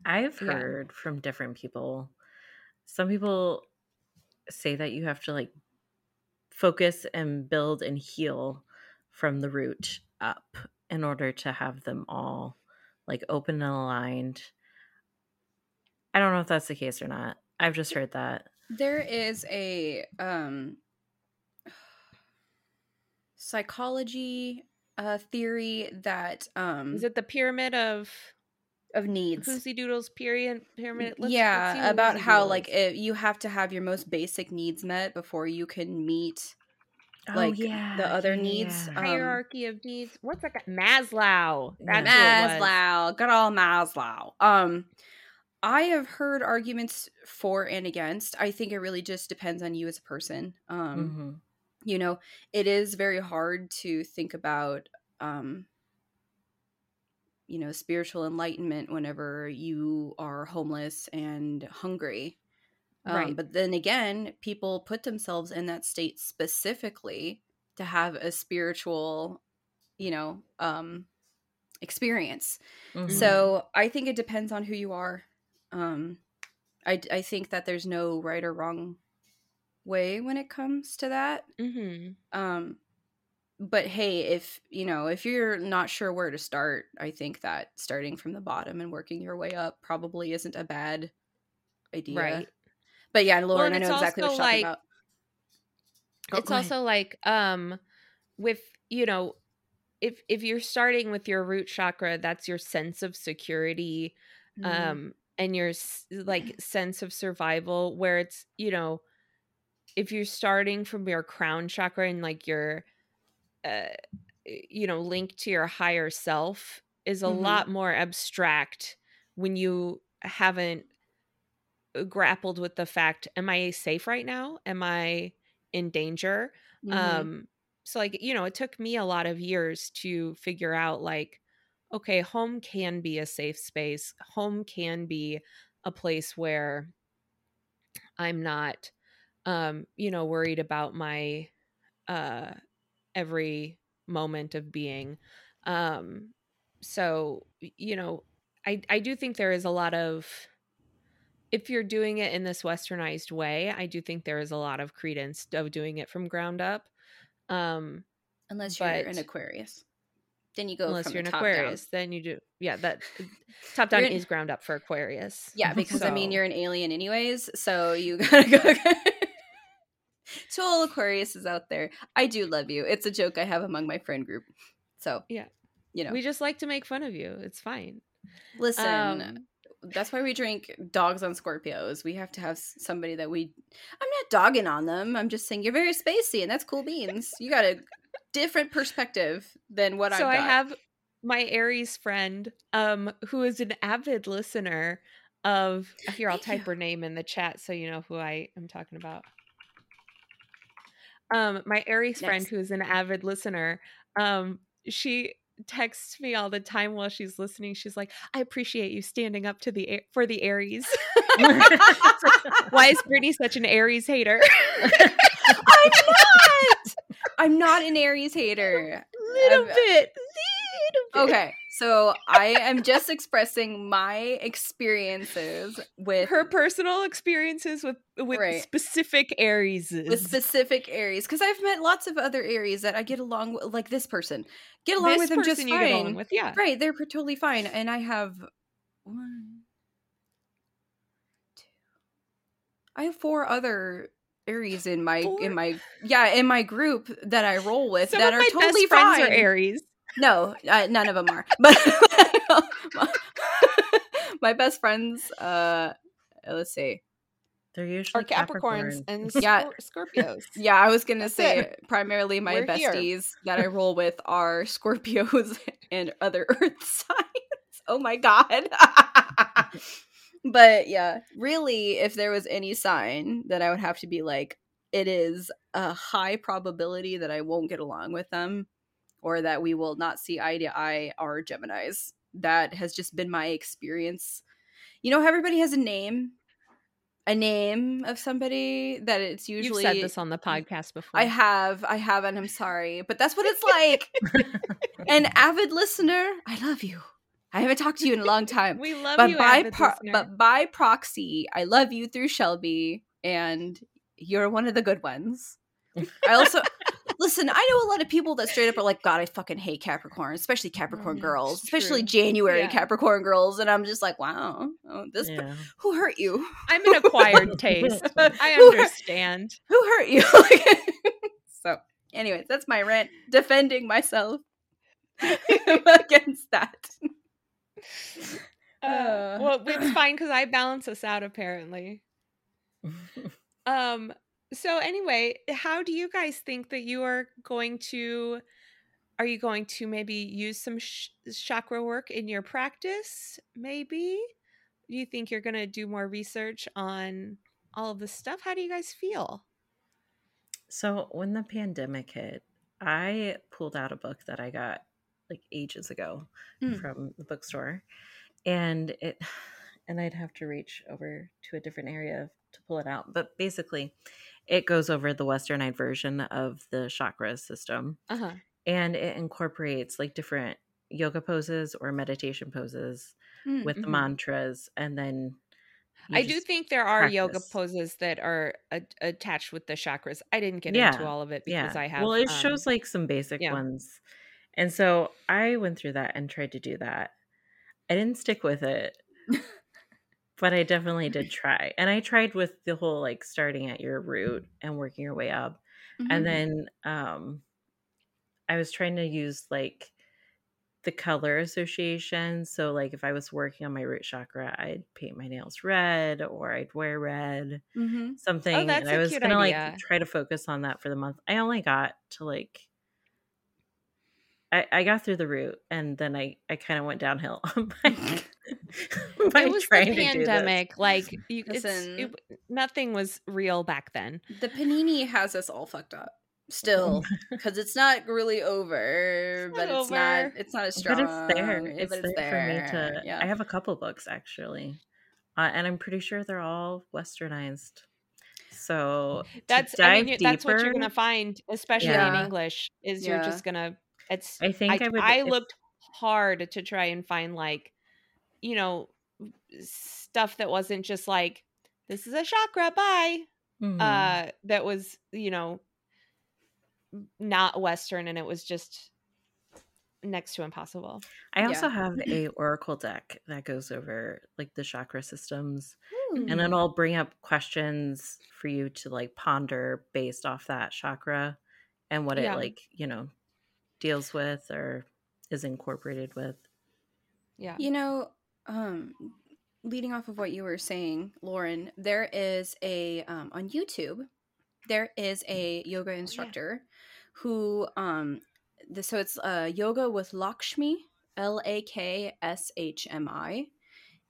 I've Yeah. heard from different people. Some people say that you have to like focus and build and heal from the root up in order to have them all like open and aligned. I don't know if that's the case or not. I've just heard that. There is a um psychology uh theory that um is it the pyramid of of needs. Fousey Doodle's period pyramid Let's- let's yeah, about Fousey how Doodle like is. it, you have to have your most basic needs met before you can meet like the other needs. Um, hierarchy of needs what's that maslow that's who it was. Maslow, good old Maslow. Um, I have heard arguments for and against. I think it really just depends on you as a person. Um, Mhm. you know, it is very hard to think about, um, you know, spiritual enlightenment whenever you are homeless and hungry. Um, Right. But then again, people put themselves in that state specifically to have a spiritual, you know, um, experience. Mhm. So I think it depends on who you are. Um, I I think that there's no right or wrong way when it comes to that. Mhm. Um, but hey, if you know if you're not sure where to start, I think that starting from the bottom and working your way up probably isn't a bad idea. right But yeah, Lauren, and I know exactly what you're talking like, about. Oh, it's go ahead. also like um with you know if if you're starting with your root chakra that's your sense of security Mhm. um and your like sense of survival where it's you know if you're starting from your crown chakra and like your uh you know link to your higher self is a Mhm. lot more abstract when you haven't uh, grappled with the fact am i safe right now am i in danger Mhm. um so like you know it took me a lot of years to figure out like okay home can be a safe space home can be a place where i'm not um, you know, worried about my uh every moment of being. Um so, you know, I I do think there is a lot of if you're doing it in this westernized way, I do think there is a lot of credence of doing it from ground up. Um unless you're an Aquarius. Then you go unless you're an Aquarius, down. then you do yeah, that top down is ground up for Aquarius. Yeah, because so. I mean you're an alien anyways, so you gotta go to all Aquariuses out there. I do love you. It's a joke I have among my friend group. So yeah, you know, we just like to make fun of you. It's fine. Listen, um, that's why we drink dogs on Scorpios. We have to have somebody that we. I'm not dogging on them. I'm just saying you're very spacey, and that's cool beans. You got a different perspective than what so I. So I have my Aries friend, um, who is an avid listener of. Here, I'll type her name in the chat so you know who I am talking about. Um, my Aries friend, who is an avid listener, um, she texts me all the time while she's listening. She's like, "I appreciate you standing up to the for the Aries." Why is Brittany such an Aries hater? I'm not. I'm not an Aries hater. Little I'm, uh, bit. Little bit. Okay. So I am just expressing my experiences with her personal experiences with with right. specific Aries. With specific Aries, because I've met lots of other Aries that I get along with, like this person. Get along this with them just fine. with, yeah, right. They're totally fine, and I have one, two. I have four other Aries in my four? in my yeah in my group that I roll with Some that are totally fine. Are Aries. No, uh, none of them are. But my best friends, uh, let's see. They're usually are Capricorns and yeah. Scorpios. Yeah, I was gonna That's say it. primarily my We're besties here. that I roll with are Scorpios and other Earth signs. Oh my god. But yeah, really, if there was any sign that I would have to be like, it is a high probability that I won't get along with them or that we will not see eye to eye are Geminis. That has just been my experience. You know how everybody has a name? A name of somebody that it's usually You've said this on the podcast before. I have, I have, and I'm sorry, but that's what it's like. An avid listener, I love you. I haven't talked to you in a long time. we love but you, by but by proxy, I love you through Shelby, and you're one of the good ones. I also listen. I know a lot of people that straight up are like, "God, I fucking hate Capricorn, especially Capricorn mm, girls, especially January yeah. Capricorn girls." And I'm just like, "Wow, oh, this yeah. who hurt you?" I'm an acquired taste. I understand. Who, who hurt you? so, anyways, that's my rant defending myself against that. Uh, well, it's fine because I balance us out apparently. um so anyway, how do you guys think that you are going to are you going to maybe use some sh- chakra work in your practice maybe? Do you think you're going to do more research on all of this stuff? How do you guys feel? So, when the pandemic hit, I pulled out a book that I got like ages ago mm. from the bookstore and it and I'd have to reach over to a different area to pull it out. But basically, it goes over the westernized version of the chakra system uh-huh. and it incorporates like different yoga poses or meditation poses mm-hmm. with the mm-hmm. mantras and then I do think there are practice. yoga poses that are a- attached with the chakras. I didn't get yeah. into all of it because yeah. I have. Well, it um, shows like some basic yeah. ones, and so I went through that and tried to do that. I didn't stick with it, but I definitely did try. And I tried with the whole like starting at your root and working your way up. Mm-hmm. And then um I was trying to use like the color association. So like if I was working on my root chakra, I'd paint my nails red or I'd wear red. Mm-hmm. Something. Oh, and I was gonna idea. like try to focus on that for the month. I only got to like I, I got through the route and then I, I kind of went downhill by, by it was the pandemic. Like you, Listen, it, nothing was real back then. The panini has us all fucked up still because it's not really over, it's but it's over. not. It's not as strong. But it's there. It's, there, there, for me to. Yeah. I have a couple books actually, uh, and I'm pretty sure they're all westernized. So that's I mean deeper, that's what you're gonna find, especially yeah. in English, is yeah. you're just gonna it's I think I, I, would, I looked hard to try and find like, you know, stuff that wasn't just like, this is a chakra, bye. Mm-hmm. Uh that was, you know, not Western and it was just next to impossible. I also yeah. have a oracle deck that goes over like the chakra systems and then I'll bring up questions for you to like ponder based off that chakra and what yeah. it like, you know, deals with or is incorporated with. Yeah. You know, um leading off of what you were saying, Lauren, there is a um on YouTube there is a yoga instructor yeah. who um the, so it's uh yoga with Lakshmi L A K S H M I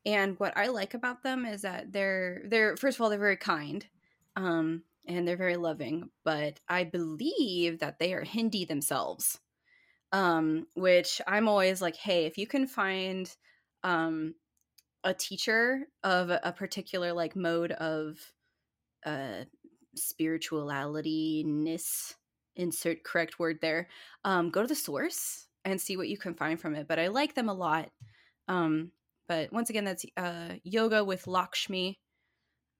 and what I like about them is that they're they're first of all they're very kind. Um and they're very loving, but I believe that they are Hindi themselves. Um which I'm always like, hey, if you can find um a teacher of a, particular like mode of uh spirituality ness insert correct word there um go to the source and see what you can find from it but i like them a lot um but once again, that's uh, yoga with Lakshmi.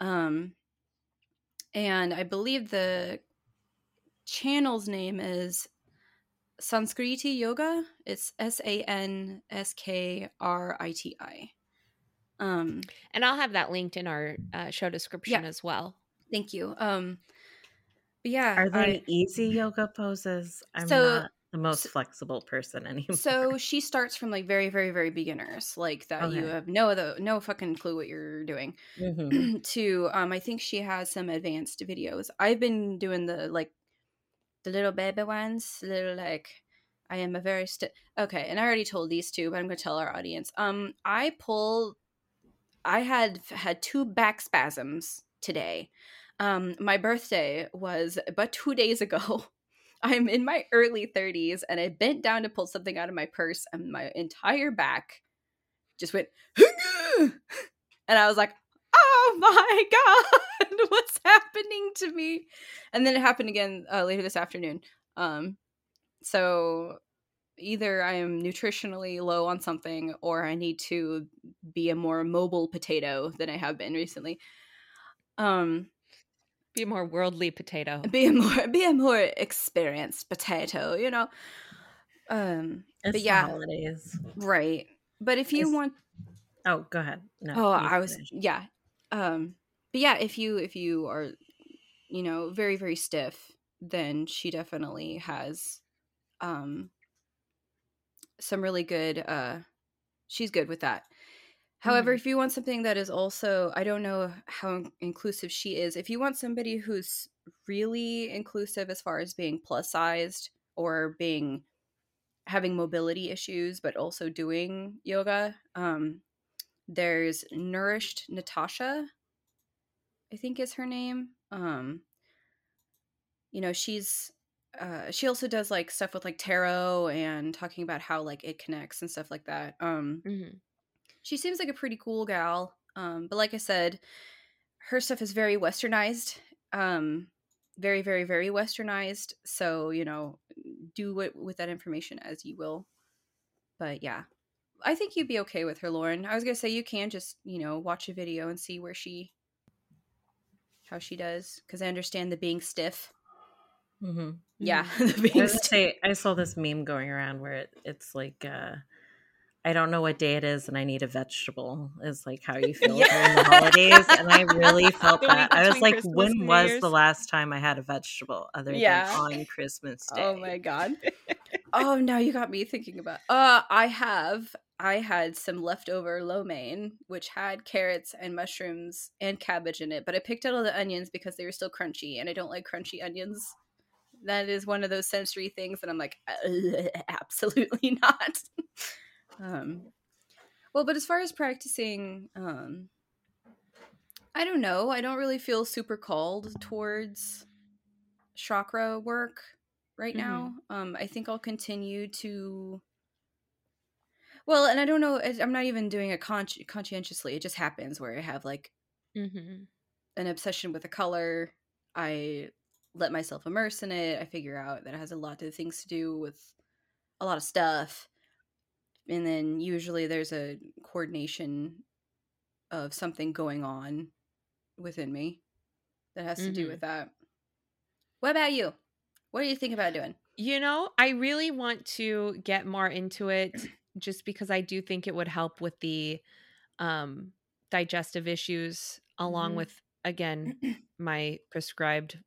Um, and I believe the channel's name is Sanskriti Yoga. It's S A N S K R I T I. Um, and I'll have that linked in our uh, show description yeah. as well. Thank you. Um, but yeah, are they I, easy yoga poses? I'm so not the most so, flexible person anymore. So she starts from like very, very, very beginners, like that okay. you have no the no fucking clue what you're doing. Mm-hmm. to um, I think she has some advanced videos. I've been doing the like the little baby ones, little like I am a very st- okay, and I already told these two, but I'm gonna tell our audience. Um, I pull. I had had two back spasms today. Um, my birthday was but two days ago. I'm in my early 30s and I bent down to pull something out of my purse and my entire back just went and I was like, "Oh my god, what's happening to me?" And then it happened again uh, later this afternoon. Um so either I am nutritionally low on something or I need to be a more mobile potato than I have been recently. Um be a more worldly potato. Be a more be a more experienced potato, you know. Um it's but yeah, holidays. Right. But if you it's... want Oh, go ahead. No. Oh, I was finish. yeah. Um but yeah, if you if you are you know, very very stiff, then she definitely has um some really good uh she's good with that However, mm-hmm. if you want something that is also, I don't know how inclusive she is. If you want somebody who's really inclusive as far as being plus sized or being having mobility issues, but also doing yoga, um, there's Nourished Natasha, I think is her name. Um, you know, she's uh, she also does like stuff with like tarot and talking about how like it connects and stuff like that. Um, mm-hmm she seems like a pretty cool gal. Um, but like I said, her stuff is very westernized. Um, very, very, very westernized. So, you know, do what with that information as you will. But yeah. I think you'd be okay with her, Lauren. I was gonna say you can just, you know, watch a video and see where she how she does. Because I understand the being stiff. Mm-hmm. Yeah, I, say, I saw this meme going around where it, it's like uh I don't know what day it is and I need a vegetable is like how you feel yeah. during the holidays. And I really felt that. I was like, Christmas when was the last time I had a vegetable other yeah. than on Christmas Day? Oh my God. Oh, now you got me thinking about uh I have I had some leftover lo mein, which had carrots and mushrooms and cabbage in it, but I picked out all the onions because they were still crunchy, and I don't like crunchy onions. That is one of those sensory things that I'm like, absolutely not. Um, well, but as far as practicing, um, I don't know. I don't really feel super called towards chakra work right mm-hmm. now. Um, I think I'll continue to. Well, and I don't know. I'm not even doing it con- conscientiously. It just happens where I have like mm-hmm. an obsession with a color. I let myself immerse in it. I figure out that it has a lot of things to do with a lot of stuff. And then usually there's a coordination of something going on within me that has to mm-hmm. do with that. What about you? What do you think about doing? You know, I really want to get more into it just because I do think it would help with the um digestive issues along mm-hmm. with again my prescribed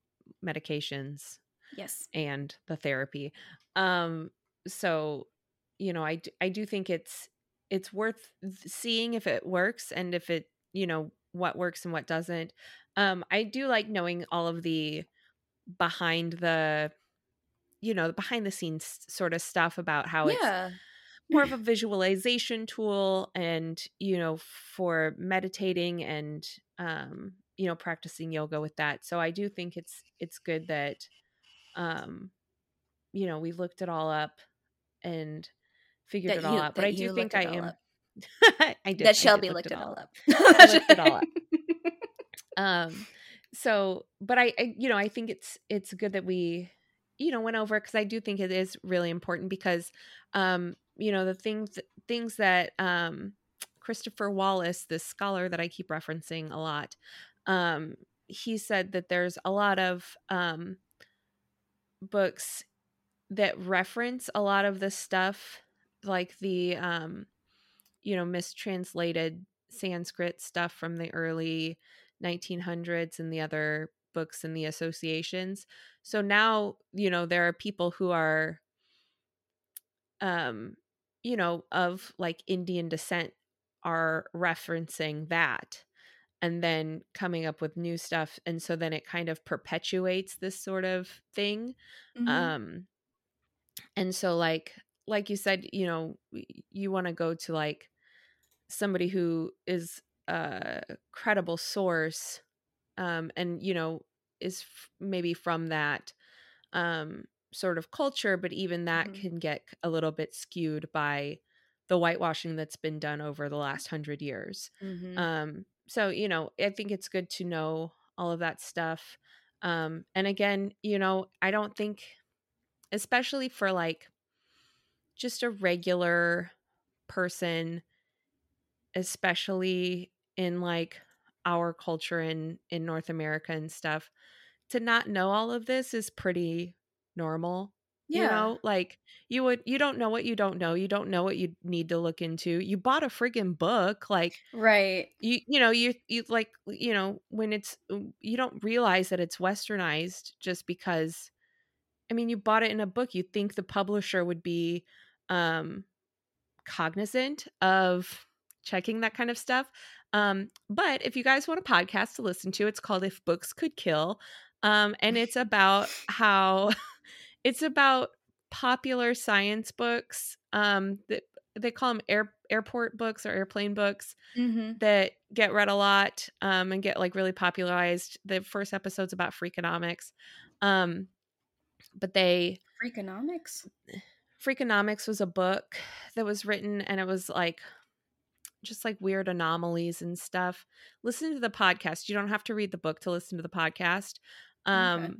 medications yes and the therapy um so you know i i do think it's it's worth seeing if it works and if it you know what works and what doesn't um i do like knowing all of the behind the you know the behind the scenes sort of stuff about how yeah. it's more of a visualization tool and you know for meditating and um you know practicing yoga with that. So i do think it's it's good that um you know we looked it all up and figured that it all out but i do think i am i did that shelby did looked, it all up, looked it all up. Um so but I, I you know i think it's it's good that we you know went over because i do think it is really important because um you know the things things that um christopher wallis this scholar that i keep referencing a lot um, he said that there's a lot of um, books that reference a lot of the stuff, like the um, you know mistranslated Sanskrit stuff from the early 1900s and the other books and the associations. So now, you know, there are people who are um you know of like Indian descent are referencing that and then coming up with new stuff and so then it kind of perpetuates this sort of thing mm-hmm. um and so like like you said you know you want to go to like somebody who is a credible source um and you know is f- maybe from that um sort of culture but even that mm-hmm. can get a little bit skewed by the whitewashing that's been done over the last hundred years mm-hmm. um so you know i think it's good to know all of that stuff um and again you know i don't think especially for like just a regular person especially in like our culture in in north america and stuff to not know all of this is pretty normal yeah. You know, like you would you don't know what you don't know. You don't know what you need to look into. You bought a friggin' book. Like Right. You you know, you you like you know, when it's you don't realize that it's westernized just because I mean, you bought it in a book. You think the publisher would be um cognizant of checking that kind of stuff. Um, but if you guys want a podcast to listen to, it's called If Books Could Kill. Um, and it's about how it's about popular science books um that they call them air airport books or airplane books mm-hmm. that get read a lot um and get like really popularized the first episode's about freakonomics um but they freakonomics freakonomics was a book that was written and it was like just like weird anomalies and stuff listen to the podcast you don't have to read the book to listen to the podcast um okay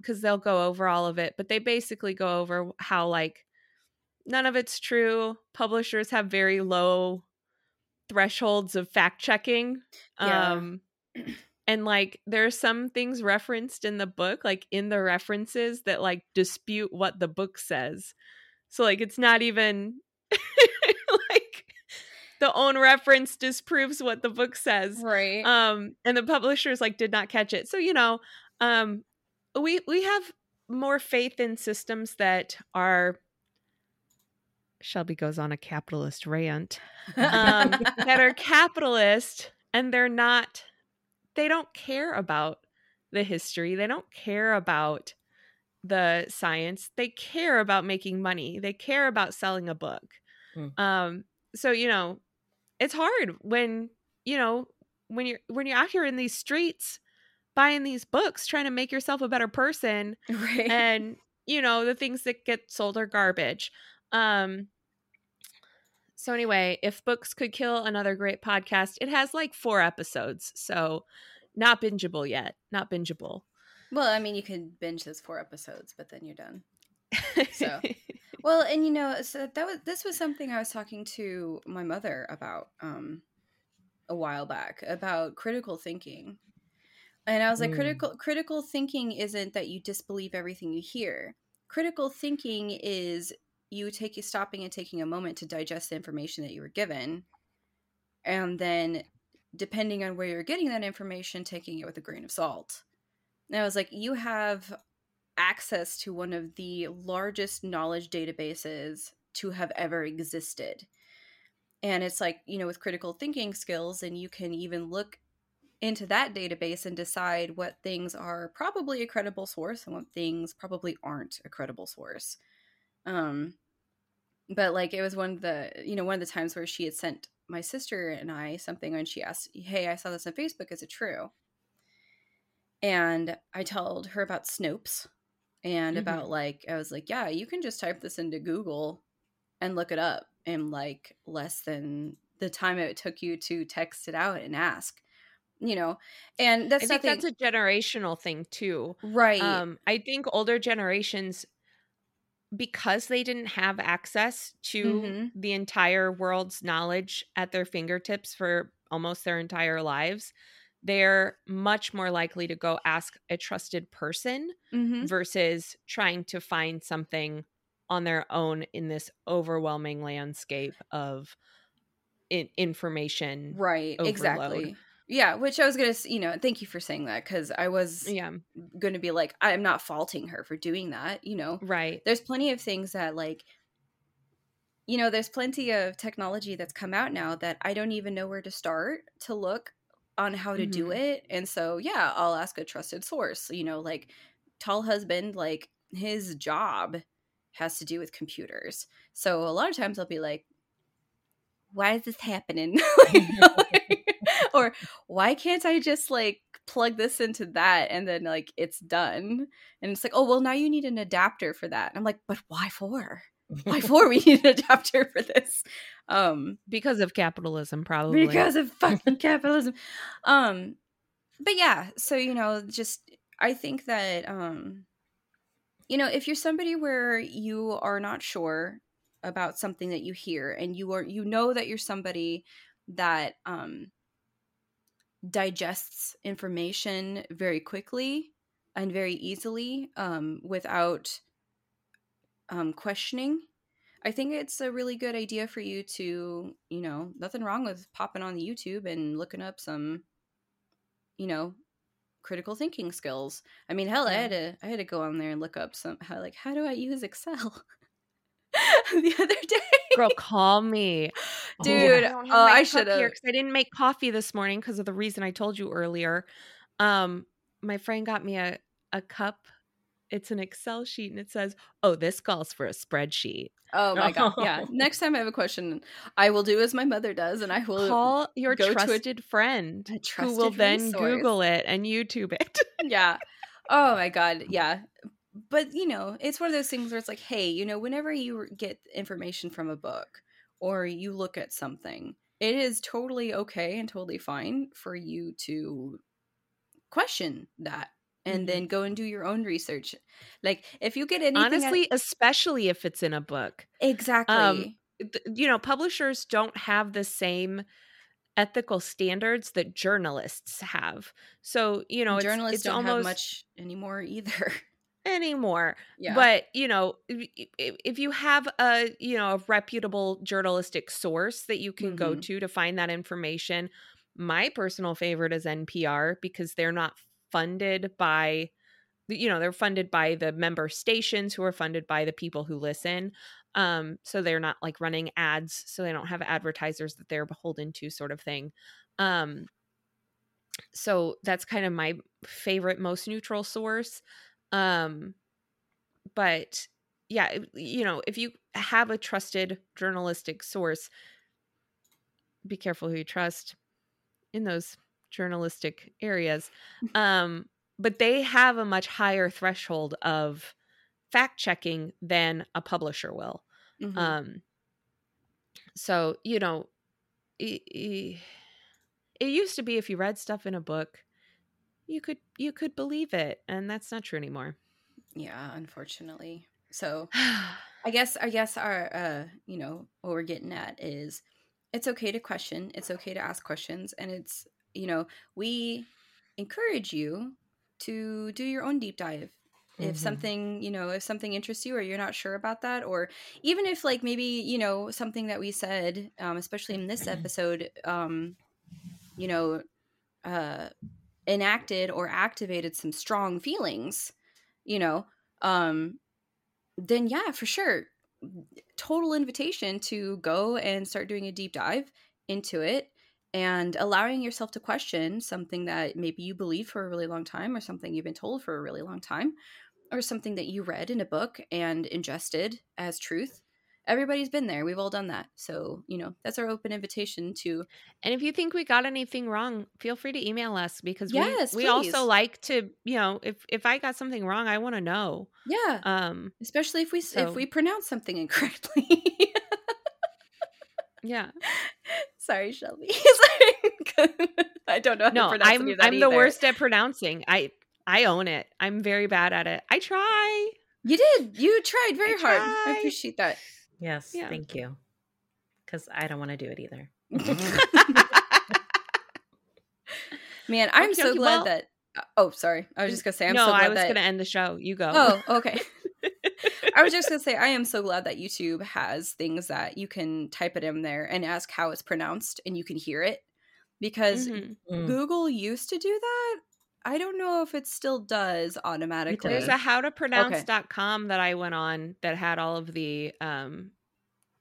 because they'll go over all of it, but they basically go over how like none of it's true. Publishers have very low thresholds of fact checking. Yeah. Um and like there are some things referenced in the book like in the references that like dispute what the book says. So like it's not even the own reference disproves what the book says. Right. Um and the publishers like did not catch it. So you know, um we we have more faith in systems that are Shelby goes on a capitalist rant um, that are capitalist and they're not they don't care about the history they don't care about the science they care about making money they care about selling a book mm. um so you know it's hard when you know when you're when you're out here in these streets buying these books trying to make yourself a better person right. and you know the things that get sold are garbage um so anyway if books could kill another great podcast it has like four episodes so not bingeable yet. Not bingeable. Well, I mean, you can binge those four episodes, but then you're done. So, well, and you know, so that was this was something I was talking to my mother about um a while back about critical thinking. And I was like, mm. critical critical thinking isn't that you disbelieve everything you hear. Critical thinking is you take you stopping and taking a moment to digest the information that you were given, and then depending on where you're getting that information, taking it with a grain of salt. And I was like, you have access to one of the largest knowledge databases to have ever existed. And it's like, you know, with critical thinking skills, and you can even look into that database and decide what things are probably a credible source and what things probably aren't a credible source. Um, but like it was one of the, you know, one of the times where she had sent my sister and I something when she asked, Hey, I saw this on Facebook. Is it true? And I told her about Snopes and mm-hmm. about like, I was like, Yeah, you can just type this into Google and look it up in like less than the time it took you to text it out and ask you know and that's I think nothing... that's a generational thing too right um i think older generations because they didn't have access to mm-hmm. the entire world's knowledge at their fingertips for almost their entire lives they're much more likely to go ask a trusted person mm-hmm. versus trying to find something on their own in this overwhelming landscape of in- information right overload. exactly yeah which i was gonna you know thank you for saying that because i was yeah gonna be like i'm not faulting her for doing that you know right there's plenty of things that like you know there's plenty of technology that's come out now that i don't even know where to start to look on how to mm-hmm. do it and so yeah i'll ask a trusted source you know like tall husband like his job has to do with computers. So a lot of times I'll be like, why is this happening? or why can't I just like plug this into that and then like it's done? And it's like, oh, well, now you need an adapter for that. And I'm like, but why for? Why for we need an adapter for this? Um, because of capitalism, probably. Because of fucking capitalism. Um, but yeah, so you know, just I think that um you know, if you're somebody where you are not sure about something that you hear and you are you know that you're somebody that um digests information very quickly and very easily um without um questioning I think it's a really good idea for you to, you know, nothing wrong with popping on the YouTube and looking up some, you know, critical thinking skills. I mean, hell, yeah. I had to I had to go on there and look up some how like how do I use Excel the other day. Girl, call me, dude. Oh, I, I should have because I didn't make coffee this morning because of the reason I told you earlier. Um, my friend got me a a cup it's an Excel sheet and it says, "Oh, this calls for a spreadsheet." Oh my god! Yeah. Next time I have a question, I will do as my mother does, and I will call your trusted a, friend a trusted who will then Google it and YouTube it. yeah. Oh my god. Yeah. But you know, it's one of those things where it's like, hey, you know, whenever you get information from a book or you look at something, it is totally okay and totally fine for you to question that and mm-hmm. then go and do your own research. Like if you get anything honestly, at- especially if it's in a book, exactly. Um, th- you know, publishers don't have the same ethical standards that journalists have. So you know, journalists it's, don't almost, have much anymore either. anymore yeah. but you know if you have a you know a reputable journalistic source that you can mm-hmm. go to to find that information my personal favorite is npr because they're not funded by you know they're funded by the member stations who are funded by the people who listen um so they're not like running ads so they don't have advertisers that they're beholden to sort of thing um so that's kind of my favorite most neutral source um but yeah you know if you have a trusted journalistic source be careful who you trust in those journalistic areas. Um, but they have a much higher threshold of fact checking than a publisher will. Mm-hmm. Um, so, you know, it, it, it used to be if you read stuff in a book, you could you could believe it and that's not true anymore yeah unfortunately so i guess i guess our uh you know what we're getting at is it's okay to question it's okay to ask questions and it's you know we encourage you to do your own deep dive. If mm-hmm. something you know if something interests you or you're not sure about that or even if like maybe you know something that we said um, especially in this episode um, you know uh, enacted or activated some strong feelings you know um, then yeah for sure total invitation to go and start doing a deep dive into it and allowing yourself to question something that maybe you believe for a really long time or something you've been told for a really long time or something that you read in a book and ingested as truth everybody's been there. We've all done that. So you know that's our open invitation to and if you think we got anything wrong feel free to email us because yes, we, we also like to you know if if i got something wrong i want to know. Yeah um especially if we so. if we pronounce something incorrectly. Yeah sorry shelby i don't know no i'm i'm either. the worst at pronouncing i I own it. I'm very bad at it. I try. You did. You tried very I hard. Try. I appreciate that. Yes, yeah. thank you. Because I don't want to do it either. Man, I'm okay, so okay, glad well, that. Uh, oh, sorry. I was just gonna say. I'm no, so glad I was that... gonna end the show. You go. Oh, okay. I was just gonna say I am so glad that YouTube has things that you can type it in there and ask how it's pronounced, and you can hear it. Because mm-hmm. Mm. Google used to do that, I don't know if it still does automatically. There's a how howtopronounce.com okay. that I went on that had all of the um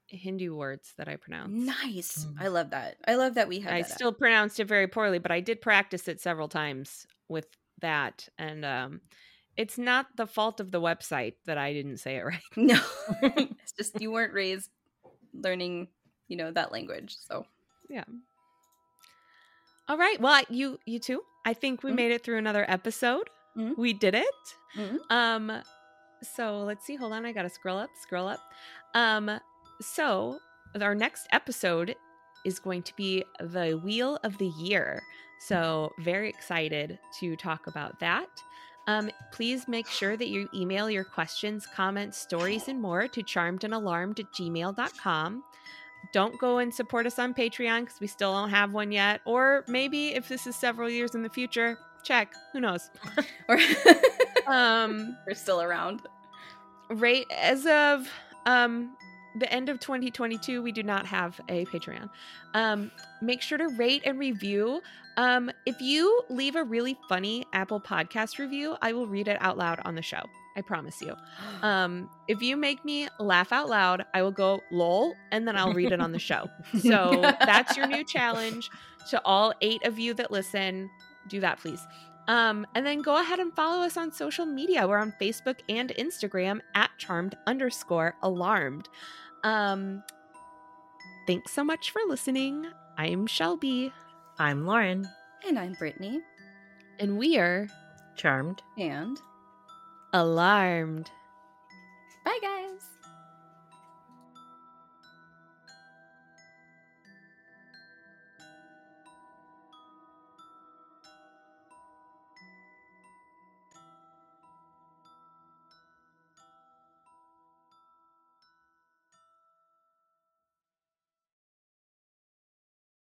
Hindu words that I pronounced. Nice. Mm. I love that. I love that we had I still pronounced it very poorly, but I did practice it several times with that and um it's not the fault of the website that I didn't say it right. No. it's just you weren't raised learning, you know, that language. So, yeah. All right. Well, you you too. I think we mm-hmm. made it through another episode. Mm-hmm. We did it. Mm-hmm. Um so let's see. Hold on. I got to scroll up, scroll up. Um so our next episode is going to be the wheel of the year. So very excited to talk about that. Um, please make sure that you email your questions, comments, stories, and more to charmedandalarmed at gmail.com don't go and support us on Patreon because we still don't have one yet. Or maybe if this is several years in the future, check. Who knows? or um, we're still around. Right as of um the end of 2022, we do not have a Patreon. Um, make sure to rate and review. Um, if you leave a really funny Apple Podcast review, I will read it out loud on the show. I promise you. Um, if you make me laugh out loud, I will go lol and then I'll read it on the show. So that's your new challenge to all eight of you that listen. Do that, please. Um, and then go ahead and follow us on social media. We're on Facebook and Instagram at charmed underscore alarmed. Um, thanks so much for listening. I'm Shelby. I'm Lauren. And I'm Brittany. And we are charmed and alarmed. Bye, guys.